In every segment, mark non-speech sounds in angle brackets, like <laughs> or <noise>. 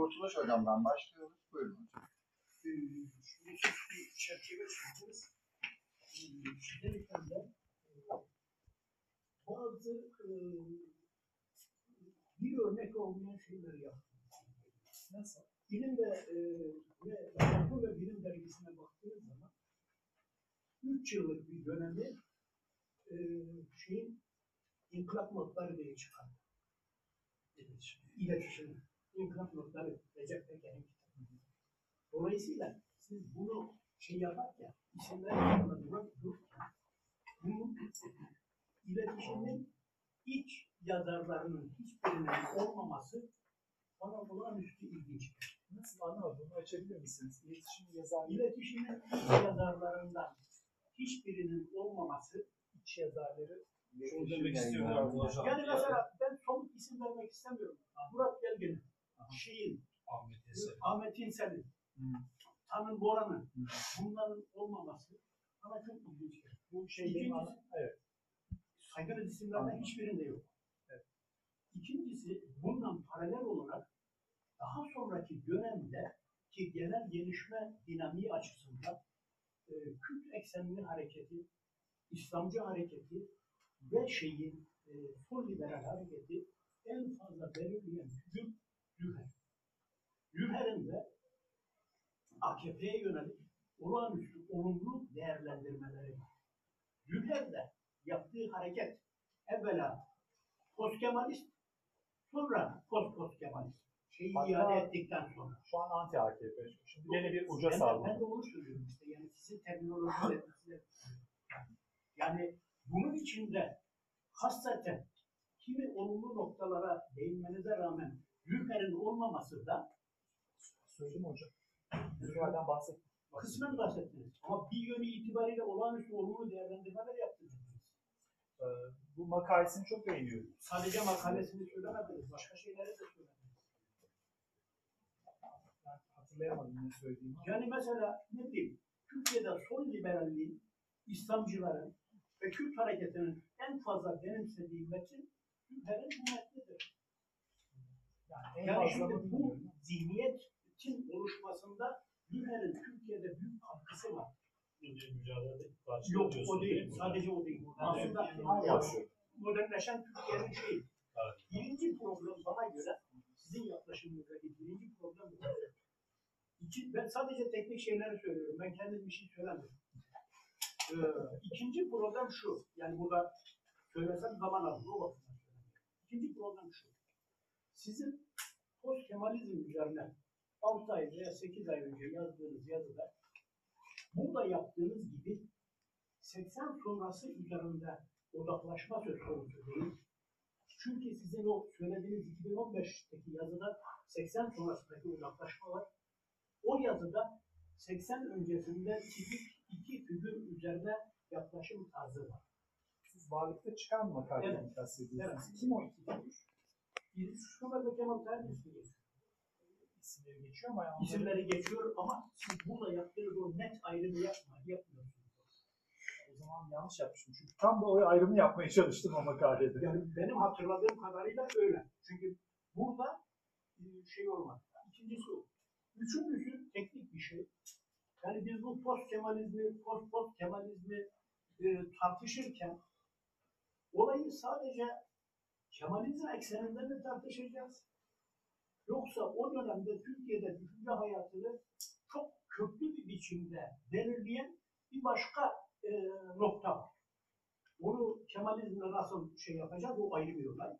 Kurtuluş Hocam'dan başlıyoruz. Buyurun hocam. Şimdi bir çerçeve. Ee, Çizerken de bazı bir örnek olmayan şeyleri yaptım. Nasıl? Bilim ve, e, ve Akıl ve Bilim dergisine baktığınız zaman 3 yıllık bir dönemi e, şeyin inkılap notları diye çıkardı. İletişim. İnkılap notları Recep Peker'in kitabı. Dolayısıyla siz bunu şey yaparken, isimler yanında durup dururken, bunun iletişimin iç yazarlarının hiçbirinin olmaması bana olağanüstü ilginç. Nasıl anlamadım? Bunu açabilir misiniz? İletişim yazarları İletişimin iç yazarlarından hiçbirinin olmaması, iç yazarları İletişim demek istiyorum yani mesela ben somut isim vermek istemiyorum. Murat Belge'nin, şeyin, Ahmet Eser. Ahmet İnsel'in, Hı. Tanrı Boran'ın, bunların olmaması bana çok ilginç geldi. bu şey benim İkincisi-. Evet. saygılı isimlerden Anladım. hiçbirinde yok. Evet. İkincisi bundan paralel olarak daha sonraki dönemde ki genel gelişme dinamiği açısından e, Kürt eksenli hareketi, İslamcı hareketi ve şeyin e, sol liberal hareketi en fazla belirleyen figür Lüher. Lüher'in de AKP'ye yönelik olağanüstü olumlu değerlendirmeleri var. Lüher de yaptığı hareket evvela post-Kemalist, sonra post-post-Kemalist. Şeyi Hatta- iade ettikten sonra. Şu an anti AKP. Şimdi yine bir uca salladı. ben de onu söylüyorum işte. Yani sizin terminolojinizle. yani bunun içinde hasreten kimi olumlu noktalara değinmenize rağmen Lüfer'in olmaması da Sözüm hocam. Lütfen bahsettim. kısmen bahsettiniz. Ama bir yönü itibariyle olağanüstü olumlu değerlendirmeler yaptınız. Ee, bu makalesini çok beğeniyorum. Sadece makalesini söylemediniz. Başka şeyleri de söylediniz. Ben hatırlayamadım ne söylediğimi. Yani mesela ne bileyim Türkiye'de sol liberalliğin, İslamcıların ve Kürt hareketinin en fazla benimsediği metin Lüther'in bu metnidir. Yani Yani şimdi bu bilmiyorum. zihniyetin oluşmasında Lüther'in Türkiye'de büyük katkısı var. Mücadelede karşı Yok o değil, mi? sadece o değil. Yani Aslında yapıyor? modernleşen Türkiye'nin şeyi. Evet. Birinci problem bana göre sizin yaklaşımınızdaki birinci problem bu. İki, ben sadece teknik şeyleri söylüyorum. Ben kendim bir şey söylemiyorum. Ee, ikinci problem şu. Yani burada söylesem zaman alır. O bakımdan söylüyorum. İkinci problem şu. Sizin post Kemalizm üzerine 6 ay veya 8 ay önce yazdığınız yazıda burada yaptığınız gibi 80 sonrası üzerinde odaklaşma söz konusu değil. Çünkü sizin o söylediğiniz 2015'teki yazıda 80 sonrasındaki odaklaşma var. O yazıda 80 öncesinde tipik iki figür üzerine yaklaşım tarzı var. Siz varlıkta çıkan makaleden Evet. kastediyorsunuz. Evet. Kim o iki figür? Ve Kemal ismi geçiyor. İsimleri geçiyor ama yani İsimleri geçiyor ama siz burada yaptığınız o net ayrımı yapma, yapmıyorsunuz. o zaman yanlış yapmışım. Çünkü tam da o ayrımı yapmaya çalıştım o makalede. Yani benim hatırladığım kadarıyla öyle. Çünkü burada e, şey olmadı. İkincisi o. Üçüncüsü teknik bir şey. Yani biz bu post Kemalizmi, post post Kemalizmi e, tartışırken olayı sadece Kemalizm ekseninde mi tartışacağız? Yoksa o dönemde Türkiye'de düşünce hayatını çok köklü bir biçimde belirleyen bir başka e, nokta var. Onu Kemalizmle nasıl şey yapacağız o ayrı bir olay.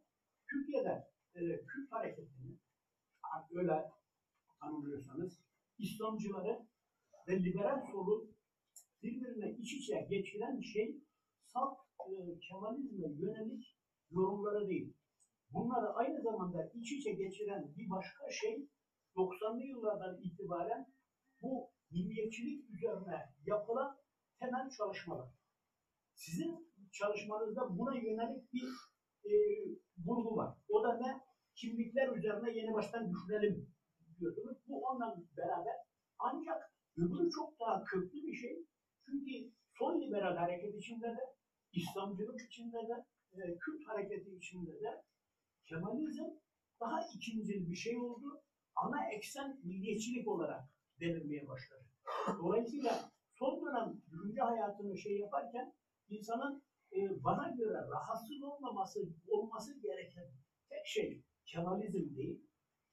Türkiye'de e, Kürt hareketini öyle tanımlıyorsanız İslamcıları ve liberal solu birbirine iç içe geçiren şey salt e, Kemalizme yönelik yorumları değil. Bunları aynı zamanda iç içe geçiren bir başka şey 90'lı yıllardan itibaren bu milliyetçilik üzerine yapılan temel çalışmalar. Sizin çalışmanızda buna yönelik bir e, vurgu var. O da ne? Kimlikler üzerine yeni baştan düşünelim diyorsunuz. Bu onunla beraber ancak öbürü çok daha köklü bir şey. Çünkü sol liberal hareket içinde de, İslamcılık içinde de, e, Kürt hareketi içinde de Kemalizm daha ikincil bir şey oldu. ana eksen milliyetçilik olarak denilmeye başladı. Dolayısıyla son dönem düşünce hayatını şey yaparken insanın e, bana göre rahatsız olmaması olması gereken tek şey Kemalizm değil.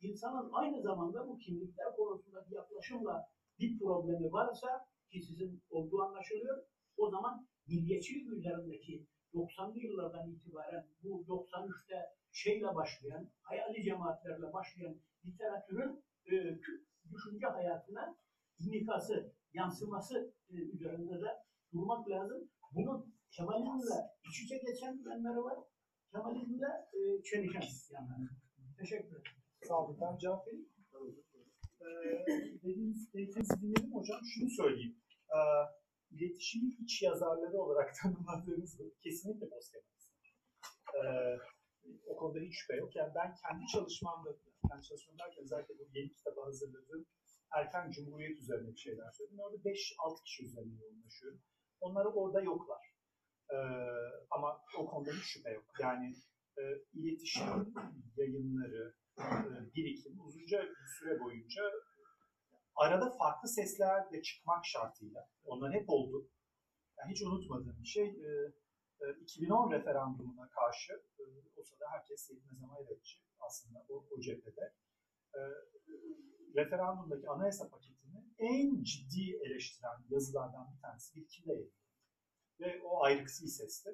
İnsanın aynı zamanda bu kimlikler konusundaki yaklaşımla bir problemi varsa ki sizin olduğu anlaşılıyor. O zaman milliyetçilik üzerindeki 90'lı yıllardan itibaren bu 93'te şeyle başlayan, hayali cemaatlerle başlayan literatürün e, düşünce hayatına inikası, yansıması e, üzerinde de durmak lazım. Bunun Kemalizmle iç içe geçen yanları var, Kemalizmle e, çelişen yanları. Teşekkür ederim. Sağ olun. Ben cevap vereyim. Ee, dediğiniz, dediğinizi dinledim hocam. Şunu söyleyeyim. Ee, iletişimin iç yazarları olarak <laughs> tanımladığınız bu kesinlikle postkemalist. Ee, o konuda hiç şüphe yok. Yani ben kendi çalışmamda, kendi çalışmam derken özellikle bu yeni kitabı hazırladığım erken cumhuriyet üzerine bir şeyler söyledim. Orada 5-6 kişi üzerine yoğunlaşıyorum. Onlar orada yoklar. Ee, ama o konuda hiç şüphe yok. Yani e, iletişim yayınları, e, birikim uzunca bir süre boyunca arada farklı sesler de çıkmak şartıyla, onlar hep oldu. Yani hiç unutmadığım bir şey, e, e, 2010 referandumuna karşı e, o sırada herkes yetmez ama evetçi aslında o, o cephede. E, referandumdaki anayasa paketini en ciddi eleştiren yazılardan bir tanesi bir kitle. Ve o ayrıksı sesti.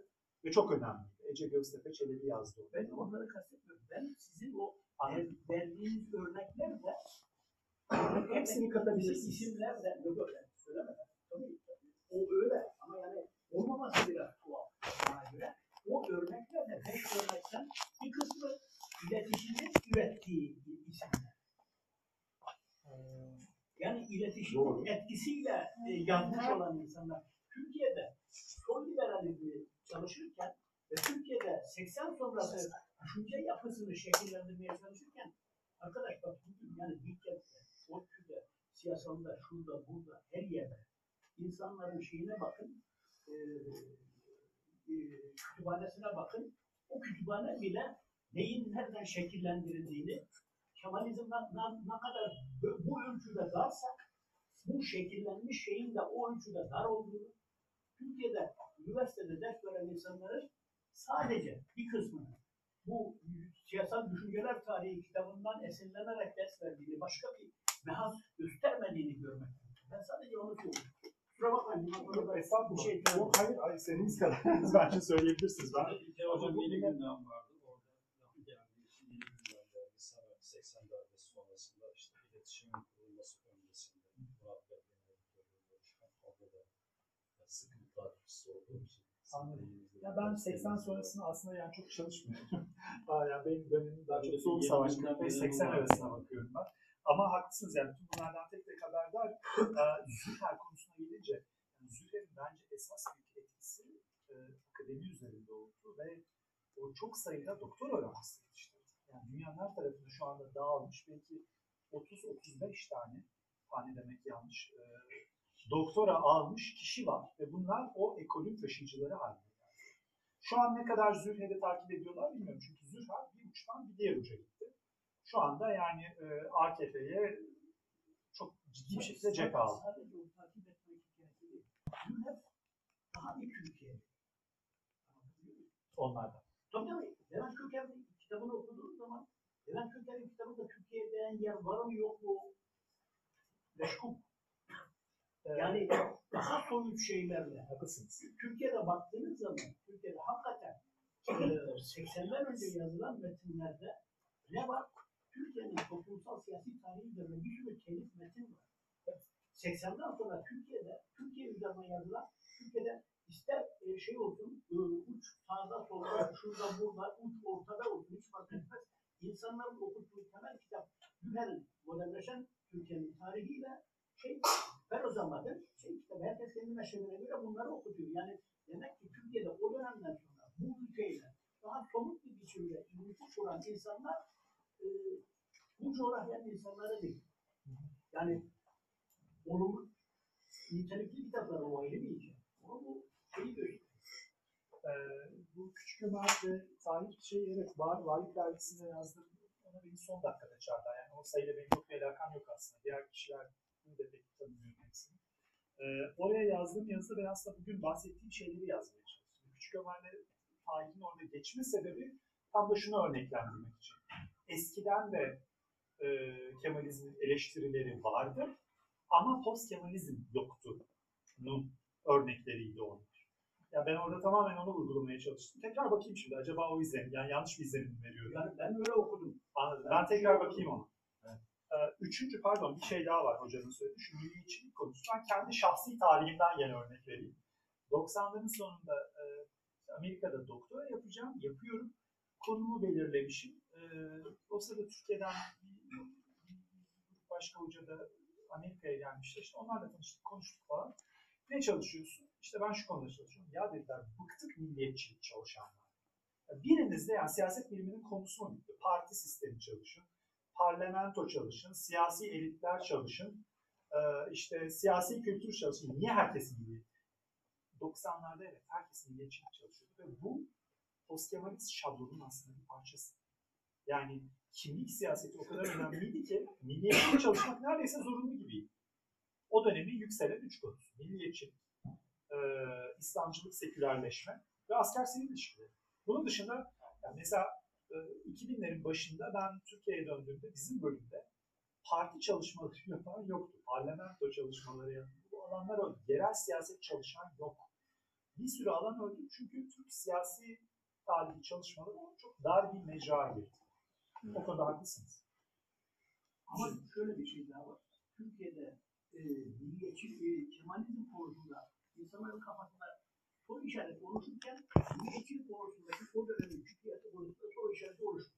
Ve çok önemliydi. Ece Göztepe Çelebi yazdı onu. Ben onları kastetmiyorum. Ben sizin o verdiğiniz örnekler de Hepsini katabilirsiniz. isimler de yok söylemeden. Tabii o öyle ama yani olmaması biraz tuhaf bana göre. O örnekler de beş örnekten bir kısmı iletişimin ürettiği isimler. Yani iletişimin Doğru. etkisiyle e, yazmış olan insanlar. Türkiye'de sol liberalizmi çalışırken ve Türkiye'de 80 sonrası düşünce yapısını şekillendirmeye çalışırken arkadaş bak bugün yani dikkatli, ODTÜ'de, siyasalda, şurada, burada, her yerde insanların şeyine bakın, e, e, kütüphanesine bakın. O kütüphane bile neyin nereden şekillendirildiğini Kemalizm ne, ne, kadar bu- ölçüde darsak bu şekillenmiş şeyin de o ölçüde dar olduğunu Türkiye'de üniversitede ders veren insanların sadece bir kısmını bu siyasal düşünceler tarihi kitabından esinlenerek ders verdiğini, başka bir mehas göstermediğini görmek. Ben sadece onu söylüyorum. Kusura bakmayın. Estağfurullah. şey Yok, hayır, hayır, istediğiniz kadar bence söyleyebilirsiniz. Ben İlker Hocam yeni gündem vardı. Orada geldi. İki yeni gündem geldi. Sana 80 darbesi sonrasında işte iletişimin kurulması öncesinde Murat Bey çıkan orada da sıkıntı olduğum için. Anladım. Ya ben 80 sonrasında aslında yani çok çalışmıyorum. <laughs> Aa, yani benim dönemim daha çok soğuk savaş 45-80 arasına bakıyorum ben. Ama haklısınız yani tüm bunlardan tek tek haberdar. Züher konusuna gelince yani Züher'in bence esas büyük etkisi e, akademi üzerinde oldu ve o çok sayıda doktor öğrencisi yetiştirdi. Yani dünyanın her tarafında şu anda dağılmış belki 30-35 tane tane demek yanlış e, doktora almış kişi var ve bunlar o ekolün taşıyıcıları haline geldi. Şu an ne kadar Zürher'i takip ediyorlar bilmiyorum çünkü Zürher bir uçtan bir diğer uca gitti. Şu anda yani e, AKP'ye çok ciddi bir şekilde cephe aldı. Sadece o takip etmek hikayesi değil. Hep daha bir Türkiye. Onlardan. Tabii tabii. Levent Köker'in kitabını okuduğunuz zaman Levent Köker'in kitabında Türkiye'de yer var mı yok mu? Meşgul. Yani daha soyut şeylerle. haklısınız. Türkiye'de baktığınız zaman Türkiye'de hakikaten e, 80'ler önce yazılan metinlerde ne var? Türkiye'nin toplumsal siyasi tarihi üzerine bir sürü telif metin var. 80'den sonra Türkiye'de, Türkiye üzerine yazılan, Türkiye'de ister e, şey olsun, e, uç sağda solda, şurada burada, uç ortada olsun, hiç fark etmez. İnsanların okuttuğu temel kitap, Güher'in modernleşen Türkiye'nin tarihiyle şey, Ferozama'dır, şey kitabı, herkes kendi meşrebine göre bunları okutuyor. Yani demek ki Türkiye'de o dönemden sonra bu ülkeyle daha somut bir biçimde ilişki kuran insanlar e, bu coğrafyanın insanları değil. Yani olumlu nitelikli kitaplar o ayrı bir hikaye. Ama bu şeyi gösteriyor. Ee, bu Küçük Ömer ve Tahir şey evet var, Varlık Dergisi'nde yazdım. Ona beni son dakikada çağırdı. Yani o sayıyla beni çok alakam yok aslında. Diğer kişiler de pek tanımıyorum hepsini. Ee, oraya yazdığım yazıda ben aslında bugün bahsettiğim şeyleri yazmaya çalıştım. Küçük Ömer'le Faik'in orada geçme sebebi tam da şunu örneklendirmek için. Eskiden de e, Kemalizmin eleştirileri vardı ama post Kemalizm yoktu. Nun örnekleriydi onlar. Ya ben orada tamamen onu vurgulamaya çalıştım. Tekrar bakayım şimdi. Acaba o izlenim, yani yanlış bir izlenim mi veriyorum? Yani ben öyle okudum. Anladım. Ben tekrar bakayım ona. Ee, üçüncü pardon bir şey daha var hocanın söylediği. Şu milliyetçilik konusu. Ben kendi şahsi tarihimden yine örnek vereyim. 90'ların sonunda e, Amerika'da doktora yapacağım. Yapıyorum. Konumu belirlemişim. E, o sırada Türkiye'den başka hoca da Amerika'ya gelmişti. İşte onlarla tanıştık, konuştuk falan. Ne çalışıyorsun? İşte ben şu konuda çalışıyorum. Ya dediler bıktık milliyetçilik çalışanlar. Ya Biriniz de yani siyaset biliminin konusu mu? Parti sistemi çalışın, parlamento çalışın, siyasi elitler çalışın, e, işte siyasi kültür çalışın. Niye herkes milliyetçi? 90'larda evet herkes milliyetçilik çalışıyordu ve bu postkemalist şablonun aslında bir parçası. Yani kimlik siyaseti o kadar önemliydi ki milliyetçilik çalışmak neredeyse zorunlu gibiydi. O dönemin yükselen üç konusu. Milliyetçilik, e, İslamcılık, sekülerleşme ve asker sivil ilişkileri. Bunun dışında yani mesela e, 2000'lerin başında ben Türkiye'ye döndüğümde bizim bölümde parti çalışmaları <laughs> yapan yoktu. Parlamento çalışmaları yapan bu alanlar öldü. Yerel siyaset çalışan yok. Bir sürü alan öldü çünkü Türk siyasi tarihi çalışmaları çok dar bir mecra girdi. O konuda haklısınız. Ama şöyle bir şey daha var. Türkiye'de e, milliyetçi, e, Kemalizm konusunda insanların kafasında soru işareti oluşurken milliyetçilik konusundaki o dönemin ciddiyeti konusunda soru işareti oluştu.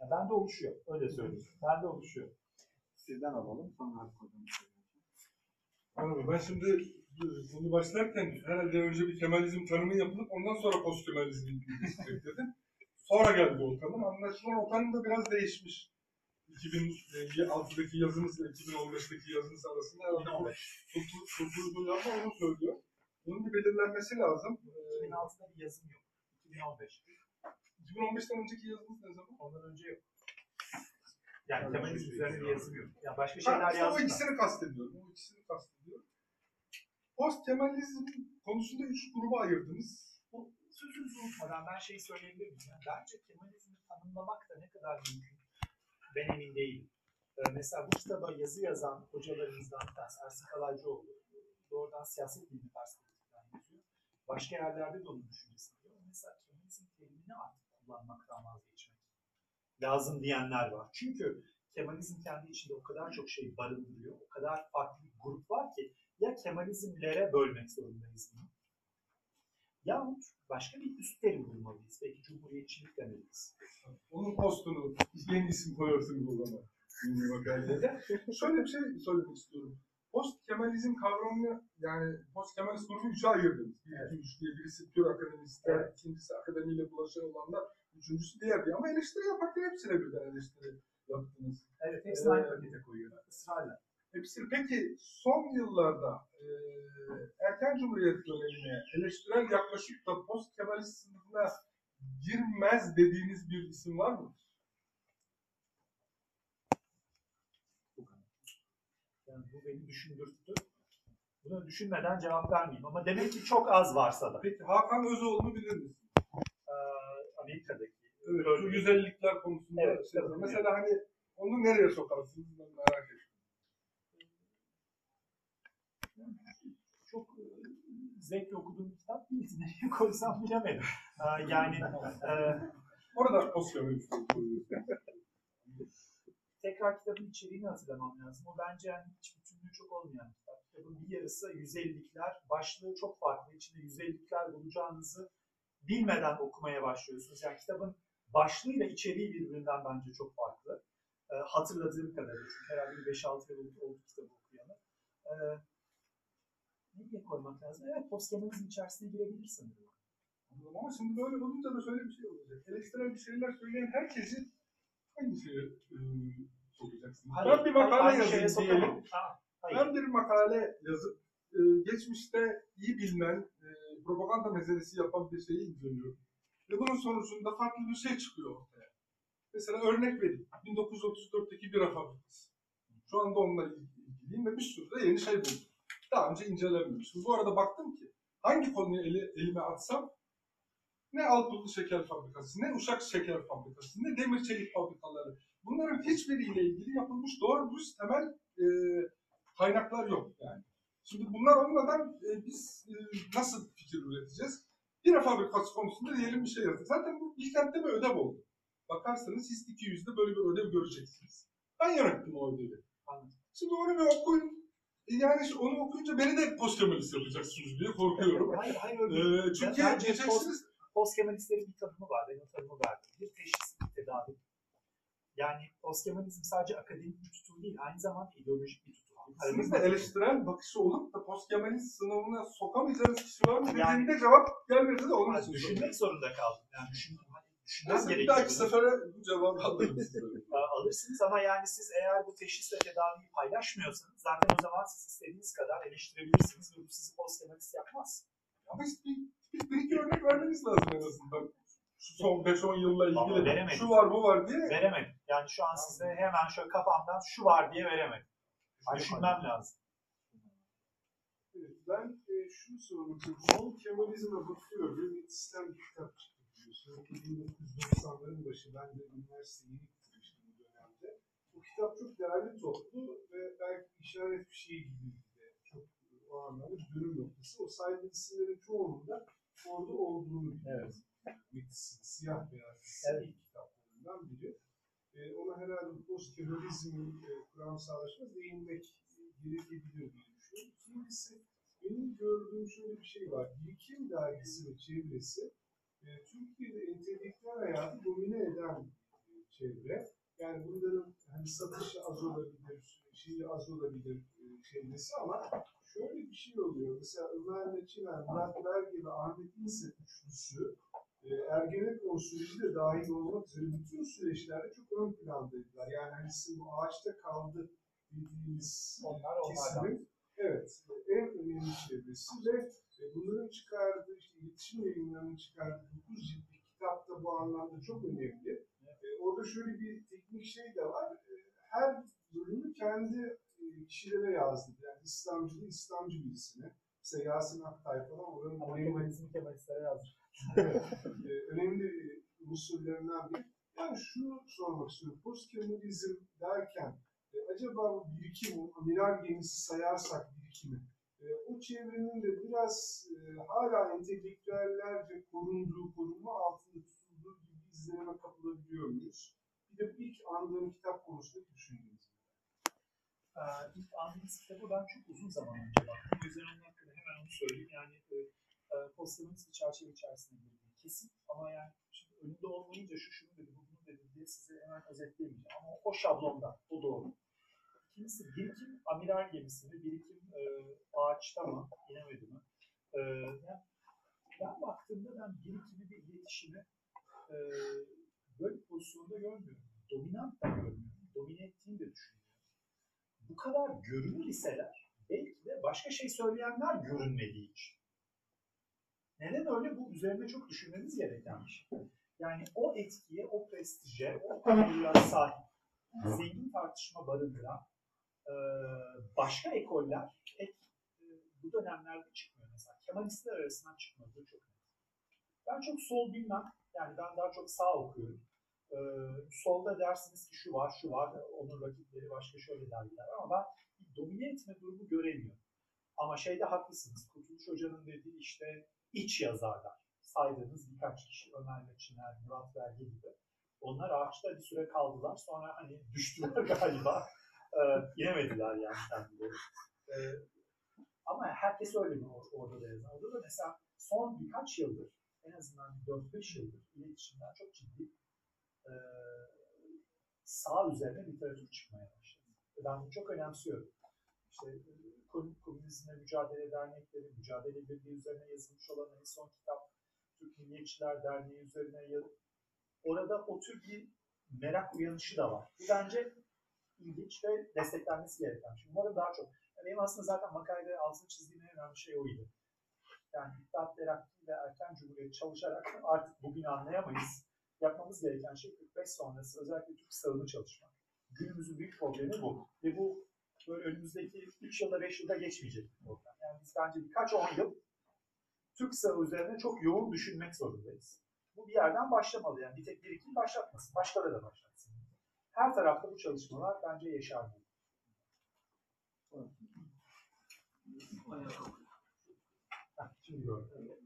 Yani bende oluşuyor. Öyle söyleyeyim. Bende oluşuyor. Sizden alalım sonra Hakkı hocam. Anladım. Ben şimdi bunu başlarken herhalde önce bir Kemalizm tanımı yapılıp ondan sonra post Kemalizm gidecek dedim. Sonra geldi o tanım. Anlaşılan o tanım da biraz değişmiş. 2006'daki yazımızla 2015'teki yazımız arasında herhalde kurtulduğu yazma onu söylüyor. Bunun bir belirlenmesi lazım. Ee, 2006'da bir yazım yok. 2015. 2015'ten önceki yazımız ne zaman? Ondan önce yok. Yani Kemalizm üzerine bir yazım yok. Yani başka Ha, şeyler işte o yazdım da. ikisini kastediyorum. O ikisini kastediyorum. Post Kemalizm konusunda üç gruba ayırdınız. Bu sözünüzü unutmadan ben şeyi söyleyebilir miyim? Yani bence Kemalizmi tanımlamak da ne kadar mümkün ben emin değilim. Ee, mesela bu kitaba yazı yazan hocalarımızdan bir tanesi Ersin Kalaycıoğlu doğrudan siyaset bilimi perspektifinden yazıyor. Başka yerlerde de onun düşüncesi var. Mesela Kemalizm terimini artık kullanmaktan vazgeçmek lazım diyenler var. Çünkü Kemalizm kendi içinde o kadar çok şey barındırıyor, o kadar farklı grup var ki ya Kemalizmlere bölmek zorundayız bunu yahut başka bir üst terim bulmalıyız. Belki cumhuriyetçilik demeliyiz. Onun postunu yeni isim koyarsınız o zaman. Şöyle bir şey söylemek istiyorum. Post Kemalizm kavramını yani post Kemalist grubu üçe ayırdınız. Bir, iki, üç diye birisi pür akademistler, Evet. ikincisi akademiyle bulaşan olanlar, üçüncüsü diğer diye. Ama eleştiri yaparken hepsine birden eleştiri yaptınız. Evet, hepsini aynı pakete koyuyorlar. Israrla. Hepsi. Peki son yıllarda e, erken cumhuriyet dönemine eleştirel yaklaşıp da post Kemalist sınıfına girmez dediğiniz bir isim var mı? Yani bu beni düşündürttü. Bunu düşünmeden cevap vermeyeyim ama demek ki çok az varsa da. Peki Hakan Özoğlu'nu bilir misin? Ee, Amerika'daki. Evet, şu güzellikler konusunda. Evet, şey, mesela hani onu nereye sokarsınız ben merak ediyorum. çok e, zevkle okuduğum bir kitap değil. <laughs> Nereye koysam bilemedim. Ee, yani e, Orada Kemalist tekrar kitabın içeriğini hatırlamam lazım. O bence yani hiç bütünlüğü çok olmayan kitap. Kitabın bir yarısı 150'likler, başlığı çok farklı. İçinde 150'likler bulacağınızı bilmeden okumaya başlıyorsunuz. Yani kitabın başlığıyla içeriği birbirinden bence çok farklı. Ee, hatırladığım kadarıyla. Çünkü herhalde bir 5-6 yıl oldu, kitabı okuyalı. Ee, ne diye koymak lazım? Evet, postkemalizm içerisine girebilir sanırım. Ama şimdi böyle olunca da şöyle bir şey olacak. Eleştirel bir şeyler söyleyen herkesi hangi şeye e, sokacaksınız? ben bir makale yazayım diyelim. Ha, hayır. Ben bir makale yazıp e, geçmişte iyi bilinen e, propaganda meselesi yapan bir şeyi inceliyorum. Ve bunun sonucunda farklı bir şey çıkıyor ortaya. Mesela örnek vereyim. 1934'teki bira fabrikası. Şu anda onunla ilgiliyim ve bir sürü de yeni şey buldum. Daha önce incelenmemiştim. Bu arada baktım ki hangi konuyu eli- elime atsam ne Alpullu Şeker Fabrikası, ne Uşak Şeker Fabrikası, ne Demir Çelik Fabrikaları. Bunların hiçbiriyle ilgili yapılmış doğru dürüst temel e, kaynaklar yok yani. Şimdi bunlar olmadan e, biz e, nasıl fikir üreteceğiz? Bira fabrikası konusunda diyelim bir şey yazdık. Zaten bu Bilkent'te bir ödev oldu. Bakarsanız HIST 200'de böyle bir ödev göreceksiniz. Ben yönettim o ödevi. Anladım. Şimdi onu bir okuyun. Yani şu- onu okuyunca beni de postkemalist yapacaksınız diye korkuyorum. Hayır, hayır öyle değil. Ee, çünkü Bence diyeceksiniz Postkemalistlerin bir tanımı var. Ben o tanımı verdim. Bir teşhis, bir tedavi. Yani postkemalizm sadece akademik bir tutum değil, aynı zamanda ideolojik bir tutum. Sizin de eleştirel bakışı olup da postkemalist sınavına sokamayacağınız kişi var mı Yani- dediğimde cevap gelmedi de onun için düşünmek zorunda kaldım. Yani düşün, hani düşünmem gerekiyor. dahaki sefere bu cevabı. <laughs> Aa, alırsınız ama yani siz eğer bu teşhisle tedaviyi paylaşmıyorsanız zaten o zaman siz istediğiniz kadar eleştirebilirsiniz ve bu sizi postkemalist yapmaz. Ama işte bir, bir, bir iki örnek vermeniz lazım en azından. Şu son 5-10 yılla Ama ilgili veremedim. şu var bu var diye. Veremedim. Yani şu an size hemen şöyle kafamdan şu var diye veremedim. Düşünmem lazım. Evet, ben e, şunu sormak istiyorum. Son Kemalizm'e bakıyorum. Bir sistem kitap. 1990'ların başı. Ben de üniversite yeni bitirmiştim bu dönemde. Bu kitap çok değerli toplu ve belki işaret bir şey gibi de çok o anlamda bir dönüm noktası. O sayılı isimlerin çoğunun da orada olduğunu biliyoruz. Metis'in siyah beyaz Evet. kitaplarından biri. E, ona herhalde post-terörizmin e, kuramsallaşma değinmek gerekebilir diye düşünüyorum. İkincisi benim gördüğüm şöyle bir şey var. Birikim dergisi ve çevresi e, Türkiye'de entelektüel hayatı domine eden e, çevre. Yani bunların hani satışı az olabilir, şeyi az olabilir e, çevresi ama şöyle bir şey oluyor. Mesela Ömer Meçiner, Murat Belge ve Ahmet İnse üçlüsü e, Ergenekon süreci de dahil olmak üzere bütün süreçlerde çok ön plandaydılar. Yani hani sizin bu ağaçta kaldı dediğimiz Onlar kesimin evet en önemli çevresi ve e, bunların çıkardığı işte iletişim yayınlarının çıkardığı 9 ciltlik kitap da bu anlamda çok önemli. E, orada şöyle bir teknik şey de var. E, her bölümü kendi e, kişilere yazdı. Yani İslamcılığı İslamcı birisine. Mesela Yasin Aktay falan oranın Ama önemli kemalistlere yazmış. Evet, e, önemli unsurlarından biri. Yani şunu sormak istiyorum. Postkemalizm derken e, acaba bu birikim, o amiral gemisi sayarsak birikimi, e, o çevrenin de biraz e, hala entelektüellerce korunduğu, korunma altında tutulduğu gibi izlenime kapılabiliyor muyuz? Bir de bu ilk andığım kitap konusunda düşündüğünüz. Ee, ilk andığınız kitabı ben çok uzun zaman önce baktım. O yüzden onun hakkında hemen onu söyleyeyim. Yani e, e, postmodernist bir çerçeve içerisinde girdiği kesin. Ama yani şimdi önünde olmayınca şu şunu dedi, bu bunu dedi diye size hemen özetleyemeyeceğim. Ama o şablonda, o doğru. İkincisi birikim amiral gemisi mi, birikim e, ağaçta mı, inemedi mi? E, yani ben baktığımda ben birikimi bir iletişimi e, böyle pozisyonda görmüyorum. Dominant da görmüyorum. Domine ettiğini de düşünüyorum bu kadar görünür iseler belki de başka şey söyleyenler görünmediği için. Neden öyle? Bu üzerine çok düşünmemiz gereken bir şey. Yani o etkiye, o prestije, o kamuoyuna sahip, zengin tartışma barındıran e, başka ekoller e, bu dönemlerde çıkmıyor. Mesela Kemalistler arasından çıkmadığı çok net. Ben çok sol bilmem. Yani ben daha çok sağ okuyorum. Ee, solda dersiniz ki şu var, şu var, onun rakipleri başka şöyle dergiler ama ben bir domine etme durumu göremiyorum. Ama şeyde haklısınız. Kurtuluş Hoca'nın dediği işte iç yazarlar. Saydığınız birkaç kişi, Ömer Meçiner, Murat Belge gibi. Onlar ağaçta bir süre kaldılar. Sonra hani <laughs> düştüler galiba. Ee, yani kendileri. Ee, ama herkes öyle mi or- orada da yazan? Orada da mesela son birkaç yıldır, en azından 4-5 yıldır iletişimden çok ciddi e, sağ üzerine literatür çıkmaya başladı. Ben bunu çok önemsiyorum. İşte e, Kom- Komünizmle Mücadele Dernekleri, Mücadele Birliği üzerine yazılmış olan en son kitap, Türk Milliyetçiler Derneği üzerine ya- orada o tür bir merak uyanışı da var. Bu bence ilginç ve desteklenmesi gereken. Şimdi umarım daha çok. Yani benim aslında zaten makalede altını çizdiğim en önemli şey oydu. Yani İttihat Terakki ve Erken Cumhuriyet çalışarak artık bugünü anlayamayız yapmamız gereken şey 45 sonrası özellikle Türk sağını çalışmak. Günümüzün büyük problemi bu. Ve bu böyle önümüzdeki 3 yılda 5 yılda geçmeyecek bir problem. Yani biz bence birkaç 10 yıl Türk sağı üzerine çok yoğun düşünmek zorundayız. Bu bir yerden başlamalı yani bir tek bir iki başlatmasın, başkaları da başlatsın. Her tarafta bu çalışmalar bence. Heh, Şimdi gördüm.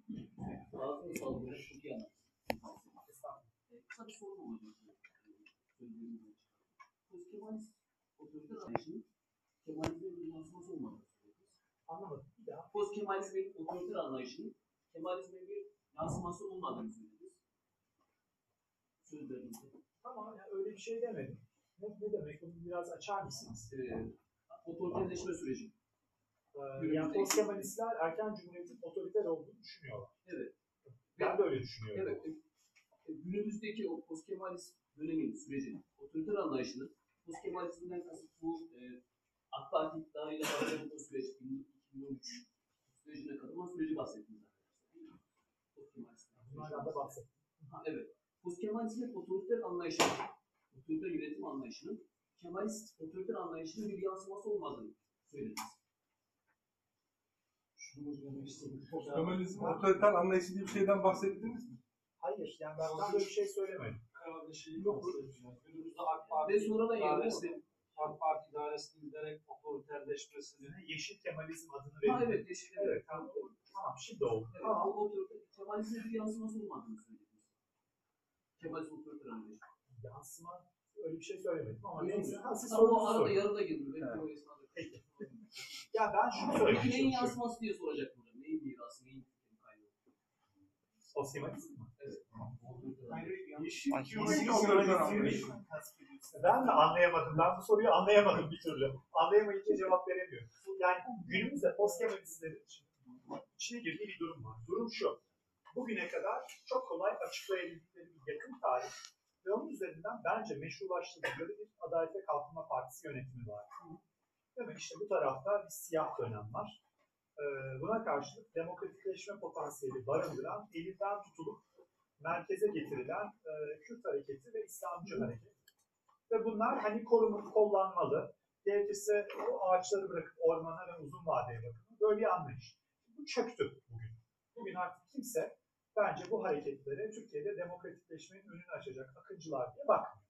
Ağzını sallıyor, çok iyi Kısa bir olacak. Otoriter anlayışının Kemalizmin bir yansıması olmadığını söylüyoruz. Anlamadım. Bir daha. Postkemalizmin otoriter anlayışının Kemalizmin bir yansıması olmadığını söylüyoruz. Sözlerinizde. Tamam yani öyle bir şey demedim. Ne, ne demek? Bunu biraz açar mısınız? E, otoriterleşme süreci. Ee, yani postkemalistler erken cumhuriyetin otoriter olduğunu düşünüyorlar. Evet. Ben de öyle düşünüyorum. Evet. e, e, Günümüzdeki o postkemalist dönemin sürecinin, otoriter anlayışının postkemalizmden kasıt bu e, AK Parti iktidarıyla başlayan o süreç, 2013 sürecine katılan süreci bahsettiniz arkadaşlar. Postkemalizmden. Bunlardan da bahsettim. Ha, evet. Postkemalizmin otoriter anlayışının, otoriter yönetim anlayışının Kemalist otoriter anlayışının bir yansıması olmadığını söylediniz. Şunu söylemek istedim. Kemalizm otoriter anlayışı diye bir şeyden bahsettiniz mi? Hayır, yani ben tam böyle bir şey söylemedim. Bahsedeceğim. Günümüzde AK Parti Ve sonradan idaresi, yerine AK Parti idaresinin giderek otoriterleşmesini Yeşil Kemalizm adını Ha verildi. evet, teşekkür ederim. Evet, tamam. Tamam, şimdi oldu. Evet, Tamam. otoriter, Kemalizmin bir yansıması olmadığını söylediniz. Kemalist otoriter anlayışı. Yansıma öyle bir şey söylemedim ama neyse. Ha, siz Ama o sorunuzu arada sorun. yarıda girdi. Belki Evet. o esnada. Peki. Ya ben şunu Peki söylemek neyin yansıması diye soracak burada. Neyin mirası, neyin fikrin kaynağı? Sosyalizm mi? Yeşil anlayışı. Ben de anlayamadım. Ben bu soruyu anlayamadım bir türlü. Anlayamayınca cevap veremiyorum. Yani günümüzde postkemalistlerin içine girdiği bir durum var. Durum şu. Bugüne kadar çok kolay açıklayabildikleri bir yakın tarih ve onun üzerinden bence meşrulaştırdıkları bir Adalet ve Kalkınma Partisi yönetimi var. Demek işte bu tarafta bir siyah dönem var. Ee, buna karşılık demokratikleşme potansiyeli barındıran, elinden tutulup merkeze getirilen e, Kürt hareketi ve İslamcı hareket. Ve bunlar hani korunup kollanmalı. Gerekirse o ağaçları bırakıp ormana ve uzun vadeye bakın. Böyle bir anlayış. Bu çöktü bugün. Bugün artık kimse bence bu hareketlere Türkiye'de demokratikleşmenin önünü açacak akıncılar diye bakmıyor.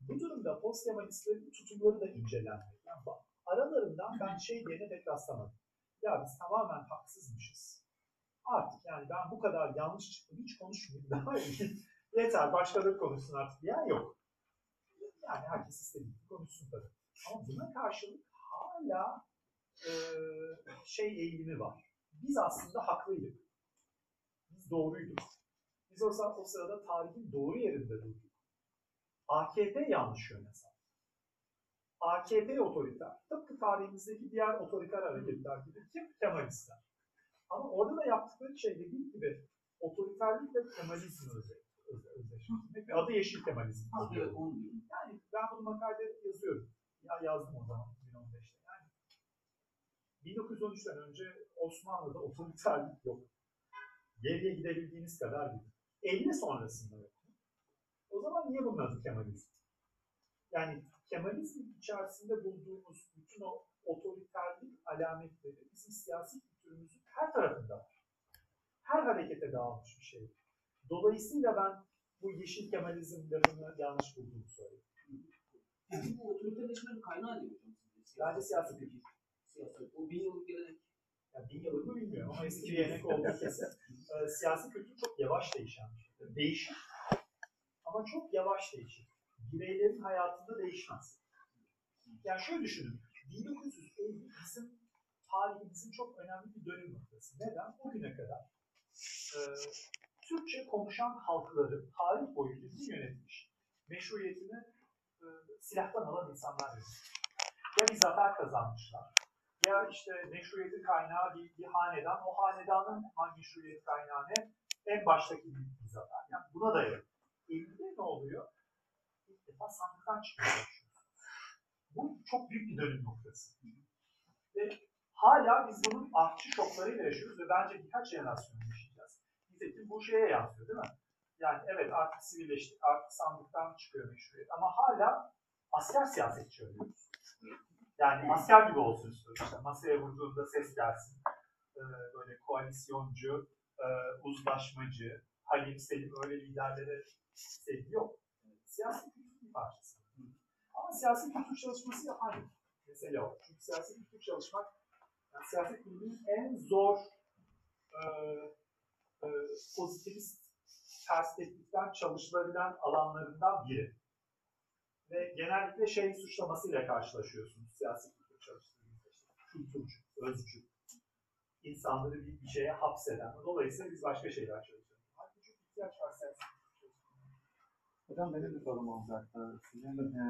Bu durumda postkemalistlerin tutumları da incelenmeli. Yani aralarından ben şey diyene pek rastlamadım. Ya biz tamamen haksızmışız. Artık yani ben bu kadar yanlış çıktım hiç konuşmayayım daha iyi. <laughs> Yeter başkaları konuşsun artık diyen yok. Yani herkes istediği konuşsun tabii. Ama buna karşılık hala e, şey eğilimi var. Biz aslında haklıydık. Doğruyduk. Biz o, o sırada tarihin doğru yerinde durduk. AKP yanlış yönetsel. AKP otoriter. Tıpkı tarihimizdeki diğer otoriter hareketler gibi kim? Kemalistler. Ama orada da yaptıkları şey dediğim gibi otoriterlikle öze, özdeşleştirmek ve adı Yeşil Kemalizm. Yani ben bunu makalede yazıyorum. Ya yazdım o zaman 2015'te. Yani 1913'ten önce Osmanlı'da otoriterlik yok. Geriye gidebildiğiniz kadar gidin. 50 sonrasında. O zaman niye bunun adı Kemalizm? Yani Kemalizm içerisinde bulduğumuz bütün o otoriterlik alametleri bizim siyasi kültürümüzün her tarafında var. Her harekete dağılmış bir şey. Dolayısıyla ben bu yeşil Kemalizm lafını yanlış bulduğumu. Peki bu otoriterleşmenin kaynağı ne hocam? Bence siyasi kültür. Siyaset. O bin yıllık gelenek. Yani bin yıllık mı bilmiyorum ama eski bir gelenek olduğu kesin. Ee, siyasi kültür çok yavaş değişen bir şey. Değişir ama çok yavaş değişir. Bireylerin hayatında değişmez. Yani şöyle düşünün. 1950 bizim tarihimizin çok önemli bir dönüm noktası. Neden? Bugüne kadar e, Türkçe konuşan halkları tarih boyunca kim yönetmiş? Meşruiyetini e, silahtan alan insanlar yönetmiş. Ya bir zafer kazanmışlar ya işte meşruiyetin kaynağı bir, bir hanedan, o hanedanın hangi meşruiyet kaynağı ne? En baştaki bir zafer. Yani buna dayanıyor. Elinde ne oluyor? İlk defa sandıktan başlıyorsunuz. Bu çok büyük bir dönüm noktası. Ve hala biz bunun artçı şoklarıyla yaşıyoruz ve bence birkaç jenerasyon yaşayacağız. Nitekim bu şeye yansıyor değil mi? Yani evet artık sivilleştik, artık sandıktan çıkıyor meşruiyet ama hala asker siyasetçi arıyoruz. Yani asker gibi olsun istiyorum. İşte masaya vurduğunda ses gelsin. Ee, böyle koalisyoncu, e, uzlaşmacı, Halim Selim öyle liderlere sevgi yok. Siyasi kültür bir parçası. Ama siyasi kültür çalışması yapan mesele o. Çünkü siyasi kültür çalışmak yani siyaset biliminin en zor e, e, pozitivist perspektiften çalışılabilen alanlarından biri. Ve genellikle şey suçlamasıyla karşılaşıyorsunuz siyasi kültür çalıştığınızda. İşte kültürcü, özcü, insanları bir, bir şeye hapseden. Dolayısıyla biz başka şeyler çalışıyoruz. Halbuki çok ihtiyaç var siyasi. Hocam benim bir sorum olacaktı. Sizin e,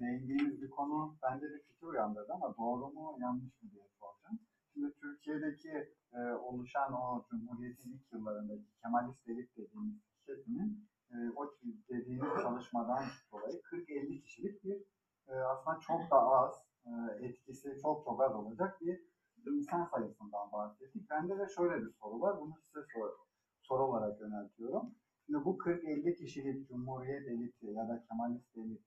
değindiğiniz bir konu bende bir fikir uyandırdı ama doğru mu yanlış mı diye soracağım. Şimdi Türkiye'deki e, oluşan o Cumhuriyet'in ilk yıllarındaki Kemalist elit dediğimiz kesimin e, o dediğiniz <laughs> çalışmadan dolayı 40-50 kişilik bir e, aslında çok da az e, etkisi çok çok az olacak bir insan sayısından bahsettik. Bende de şöyle bir soru var. Bunu size sor, soru olarak yöneltiyorum. Şimdi bu 40-50 kişilik Cumhuriyet eliti ya da Kemalist elit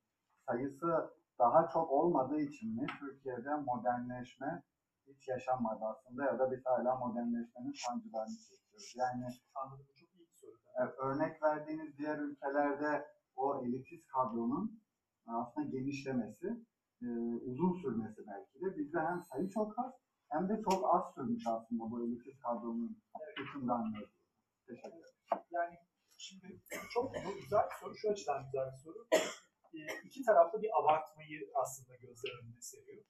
sayısı daha çok olmadığı için mi Türkiye'de modernleşme hiç yaşanmadı aslında ya da biz hala modernleşmenin sancılarını çekiyoruz. Yani örnek verdiğiniz diğer ülkelerde o elitist kadronun aslında genişlemesi, e, uzun sürmesi belki de bizde hem sayı çok az hem de çok az sürmüş aslında bu elitist kadronun hükümranlığı. Teşekkür ederim. Yani şimdi çok bu güzel bir soru. Şu açıdan güzel bir soru. Ee, iki taraflı bir abartmayı aslında gözler önüne seriyor.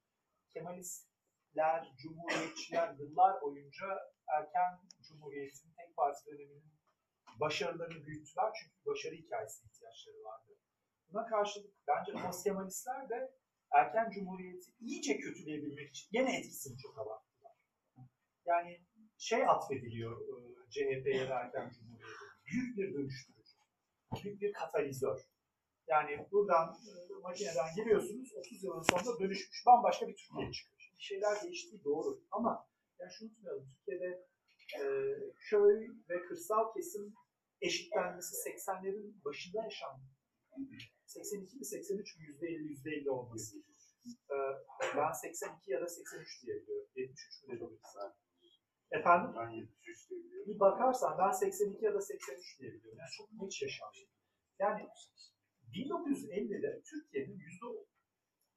Kemalistler, Cumhuriyetçiler yıllar boyunca erken Cumhuriyet'in tek parti döneminin başarılarını büyüttüler. Çünkü başarı hikayesine ihtiyaçları vardı. Buna karşılık bence post Kemalistler de erken Cumhuriyet'i iyice kötüleyebilmek için yine etkisini çok abarttılar. Yani şey atfediliyor e, CHP'ye ve erken Cumhuriyet'e. Büyük bir dönüştürücü. Büyük bir katalizör. Yani buradan e, makineden giriyorsunuz 30 yılın sonunda dönüşmüş bambaşka bir Türkiye çıkıyor. Şimdi şeyler değiştiği doğru ama yani şunu unutmayalım Türkiye'de e, köy ve kırsal kesim eşitlenmesi 80'lerin başında yaşandı. 82 mi 83 mü %50 %50 olması. E, ben 82 ya da 83 diye biliyorum. 73 mü dedim? Efendim? Ben 73 diye biliyorum. bir bakarsan ben 82 ya da 83 diye biliyorum. Yani çok geç yaşanmış. Yani 1950'de Türkiye'nin yüzde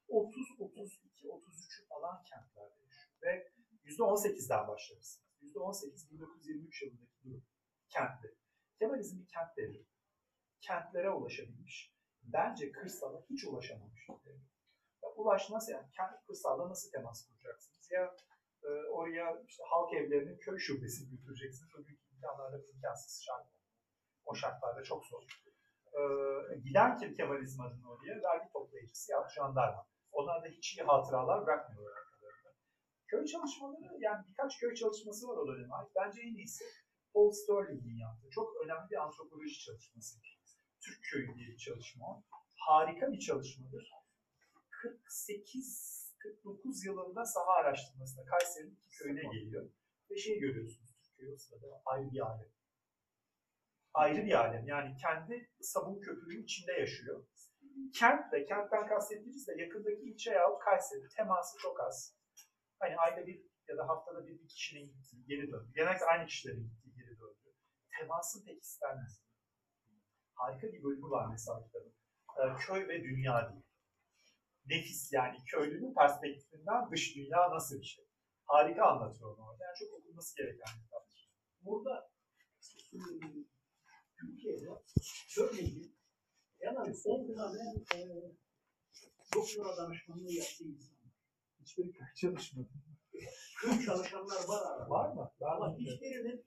30, 32, 33'ü falan kentlerde yaşıyor. Ve yüzde 18'den başlamışsınız. Yüzde 18 1923 yılındaki durum. Kentli. Kemalizm bir kent devrimi. Kentlere ulaşabilmiş. Bence kırsala hiç ulaşamamış. Ya ulaş nasıl yani? Kent, kırsalla nasıl temas kuracaksınız? Ya e, oraya işte halk evlerinin köy şubesini götüreceksiniz. O büyük imkanlarla bir imkansız şart. O şartlarda çok zor. E, giden kim Kemalizm adına oraya? Vergi toplayıcısı ya jandarma. Onlar da hiç iyi hatıralar bırakmıyorlar arkalarında. Köy çalışmaları, yani birkaç köy çalışması var o döneme. Bence en iyisi Paul Sterling'in yaptığı. Çok önemli bir antropoloji çalışması. Türk Köyü diye bir çalışma. Harika bir çalışmadır. 48-49 yılında saha araştırmasında Kayseri'nin iki köyüne geliyor. Ve şey görüyorsunuz Türk Köyü o sırada ayrı bir alem. Ayrı bir alem. Yani kendi sabun köpüğünün içinde yaşıyor. Kent de, kentten kastettiğimiz de yakındaki ilçe yahut Kayseri teması çok az. Hani ayda bir ya da haftada bir, bir kişinin gittiği geri döndü. Genellikle aynı kişilerin gittiği. Temasın pek istenmez. Harika bir bölümü var mesela kitabın. Ee, köy ve dünya diye. Nefis yani köylünün perspektifinden dış dünya nasıl bir şey. Harika anlatıyor onu. orada. Yani çok okunması gereken bir kitaptır. Burada Türkiye'de örneğin en az 10 tane e, doktora danışmanlığı yaptığı insan var. Hiçbiri köy çalışmadı. Köy çalışanlar var arada. Var mı? Ben Ama hiçbirinin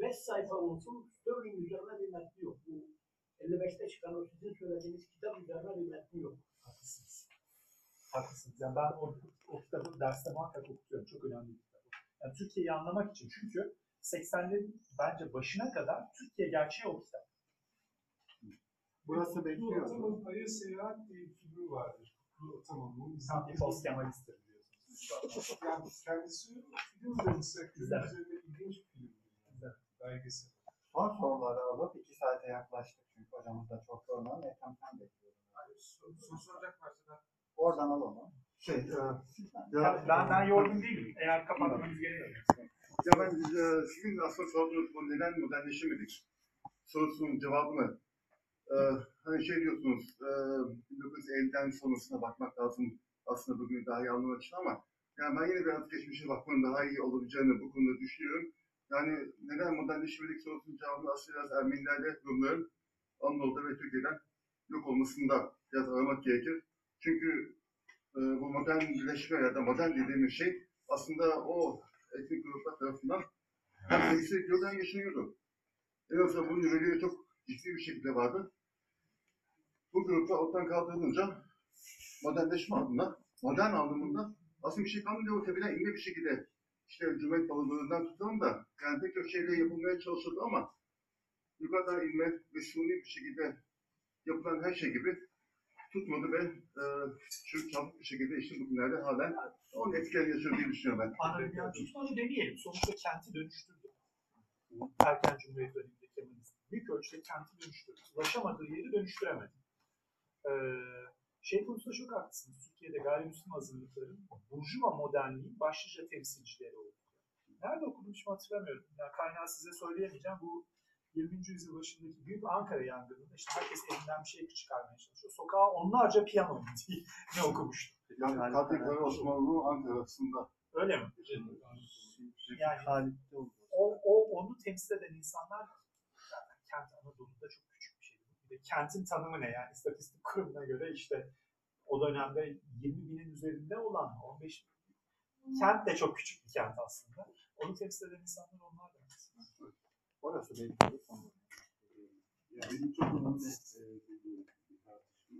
5 sayfa olsun Sterling üzerine bir metni yok. Bu 55'te çıkan o sizin söylediğiniz kitap üzerine bir metni yok. Haklısınız. Haklısınız. Yani ben o, o kitabı derste muhakkak okutuyorum. Çok önemli bir kitap. Yani Türkiye'yi anlamak için. Çünkü 80'lerin bence başına kadar Türkiye gerçeği o kitap. Burası Bu bekliyor. Atam'ın Ay'a Seyahat diye bir filmi vardır. Atam'ın. Bunu Tam bir post Kemalist'tir biliyorsunuz. <laughs> Yani kendisi film de Güzel. üzerinde ilginç bir film. Güzel. Belgesel. Son soruları alıp iki saate yaklaştık çünkü hocamız da çok yormadan. Ethem sen bekliyorum. Soru soracak varsa da Oradan alalım. Şey, e, Ben, ben, ben yorgun değilim. Eğer kapatmanız gerekiyorsa. Ya ben e, sizin aslında sorduğunuz bu neden modernleşemedik sorusunun cevabını e, hani şey diyorsunuz e, 1950'den sonrasına bakmak lazım aslında bugün daha iyi anlamak için ama yani ben yine biraz geçmişe bakmanın daha iyi olabileceğini bu konuda düşünüyorum. Yani neden modernleşemedik sorusunun cevabını aslında biraz Ermenilerle Rumların Anadolu'da ve Türkiye'den yok olmasında biraz aramak gerekir. Çünkü e, bu modernleşme ya da modern dediğimiz şey aslında o etnik gruplar tarafından hem temsil hem yaşanıyordu. En azından bunun nüveliği çok ciddi bir şekilde vardı. Bu gruplar ortadan kaldırılınca modernleşme adına, modern anlamında aslında bir şey kalmıyor. Tepeden inme bir şekilde işte Cumhuriyet balonlarından tutalım da yani pek çok şeyle yapılmaya çalışıldı ama yukarıdan inme ve suni bir şekilde yapılan her şey gibi tutmadı ve e, şu çabuk bir şekilde işte bugünlerde halen onun etkilerini yaşıyor diye düşünüyorum ben. Anadolu tutmanı demeyelim. Sonuçta kenti dönüştürdü. Erken Cumhuriyet döneminde Kemalizm. Büyük ölçüde kenti dönüştürdü. Ulaşamadığı yeri dönüştüremedi. Ee, şey konusunda çok haklısınız. Türkiye'de gayrimüslim hazırlıkların Burjuva modernliğin başlıca temsilcileri oldu. Nerede hiç hatırlamıyorum. Yani kaynağı size söyleyemeyeceğim. Bu 20. yüzyıl başındaki büyük Ankara yangınında işte herkes elinden bir şey çıkarmaya çalışıyor. Sokağa onlarca piyano diye <laughs> ne okumuştum. Yani Kadıköy Osmanlı Ankara'sında Öyle mi? Yani Halit'te oldu. o, o onu temsil eden insanlar zaten kent Anadolu'da çok kentin tanımı ne yani istatistik kurumuna göre işte o dönemde 20 binin üzerinde olan 15 kent de çok küçük bir kent aslında. Onu temsil eden insanlar onlar da. Orası belki de son. Ya benim çok önemli e, bir tartışma.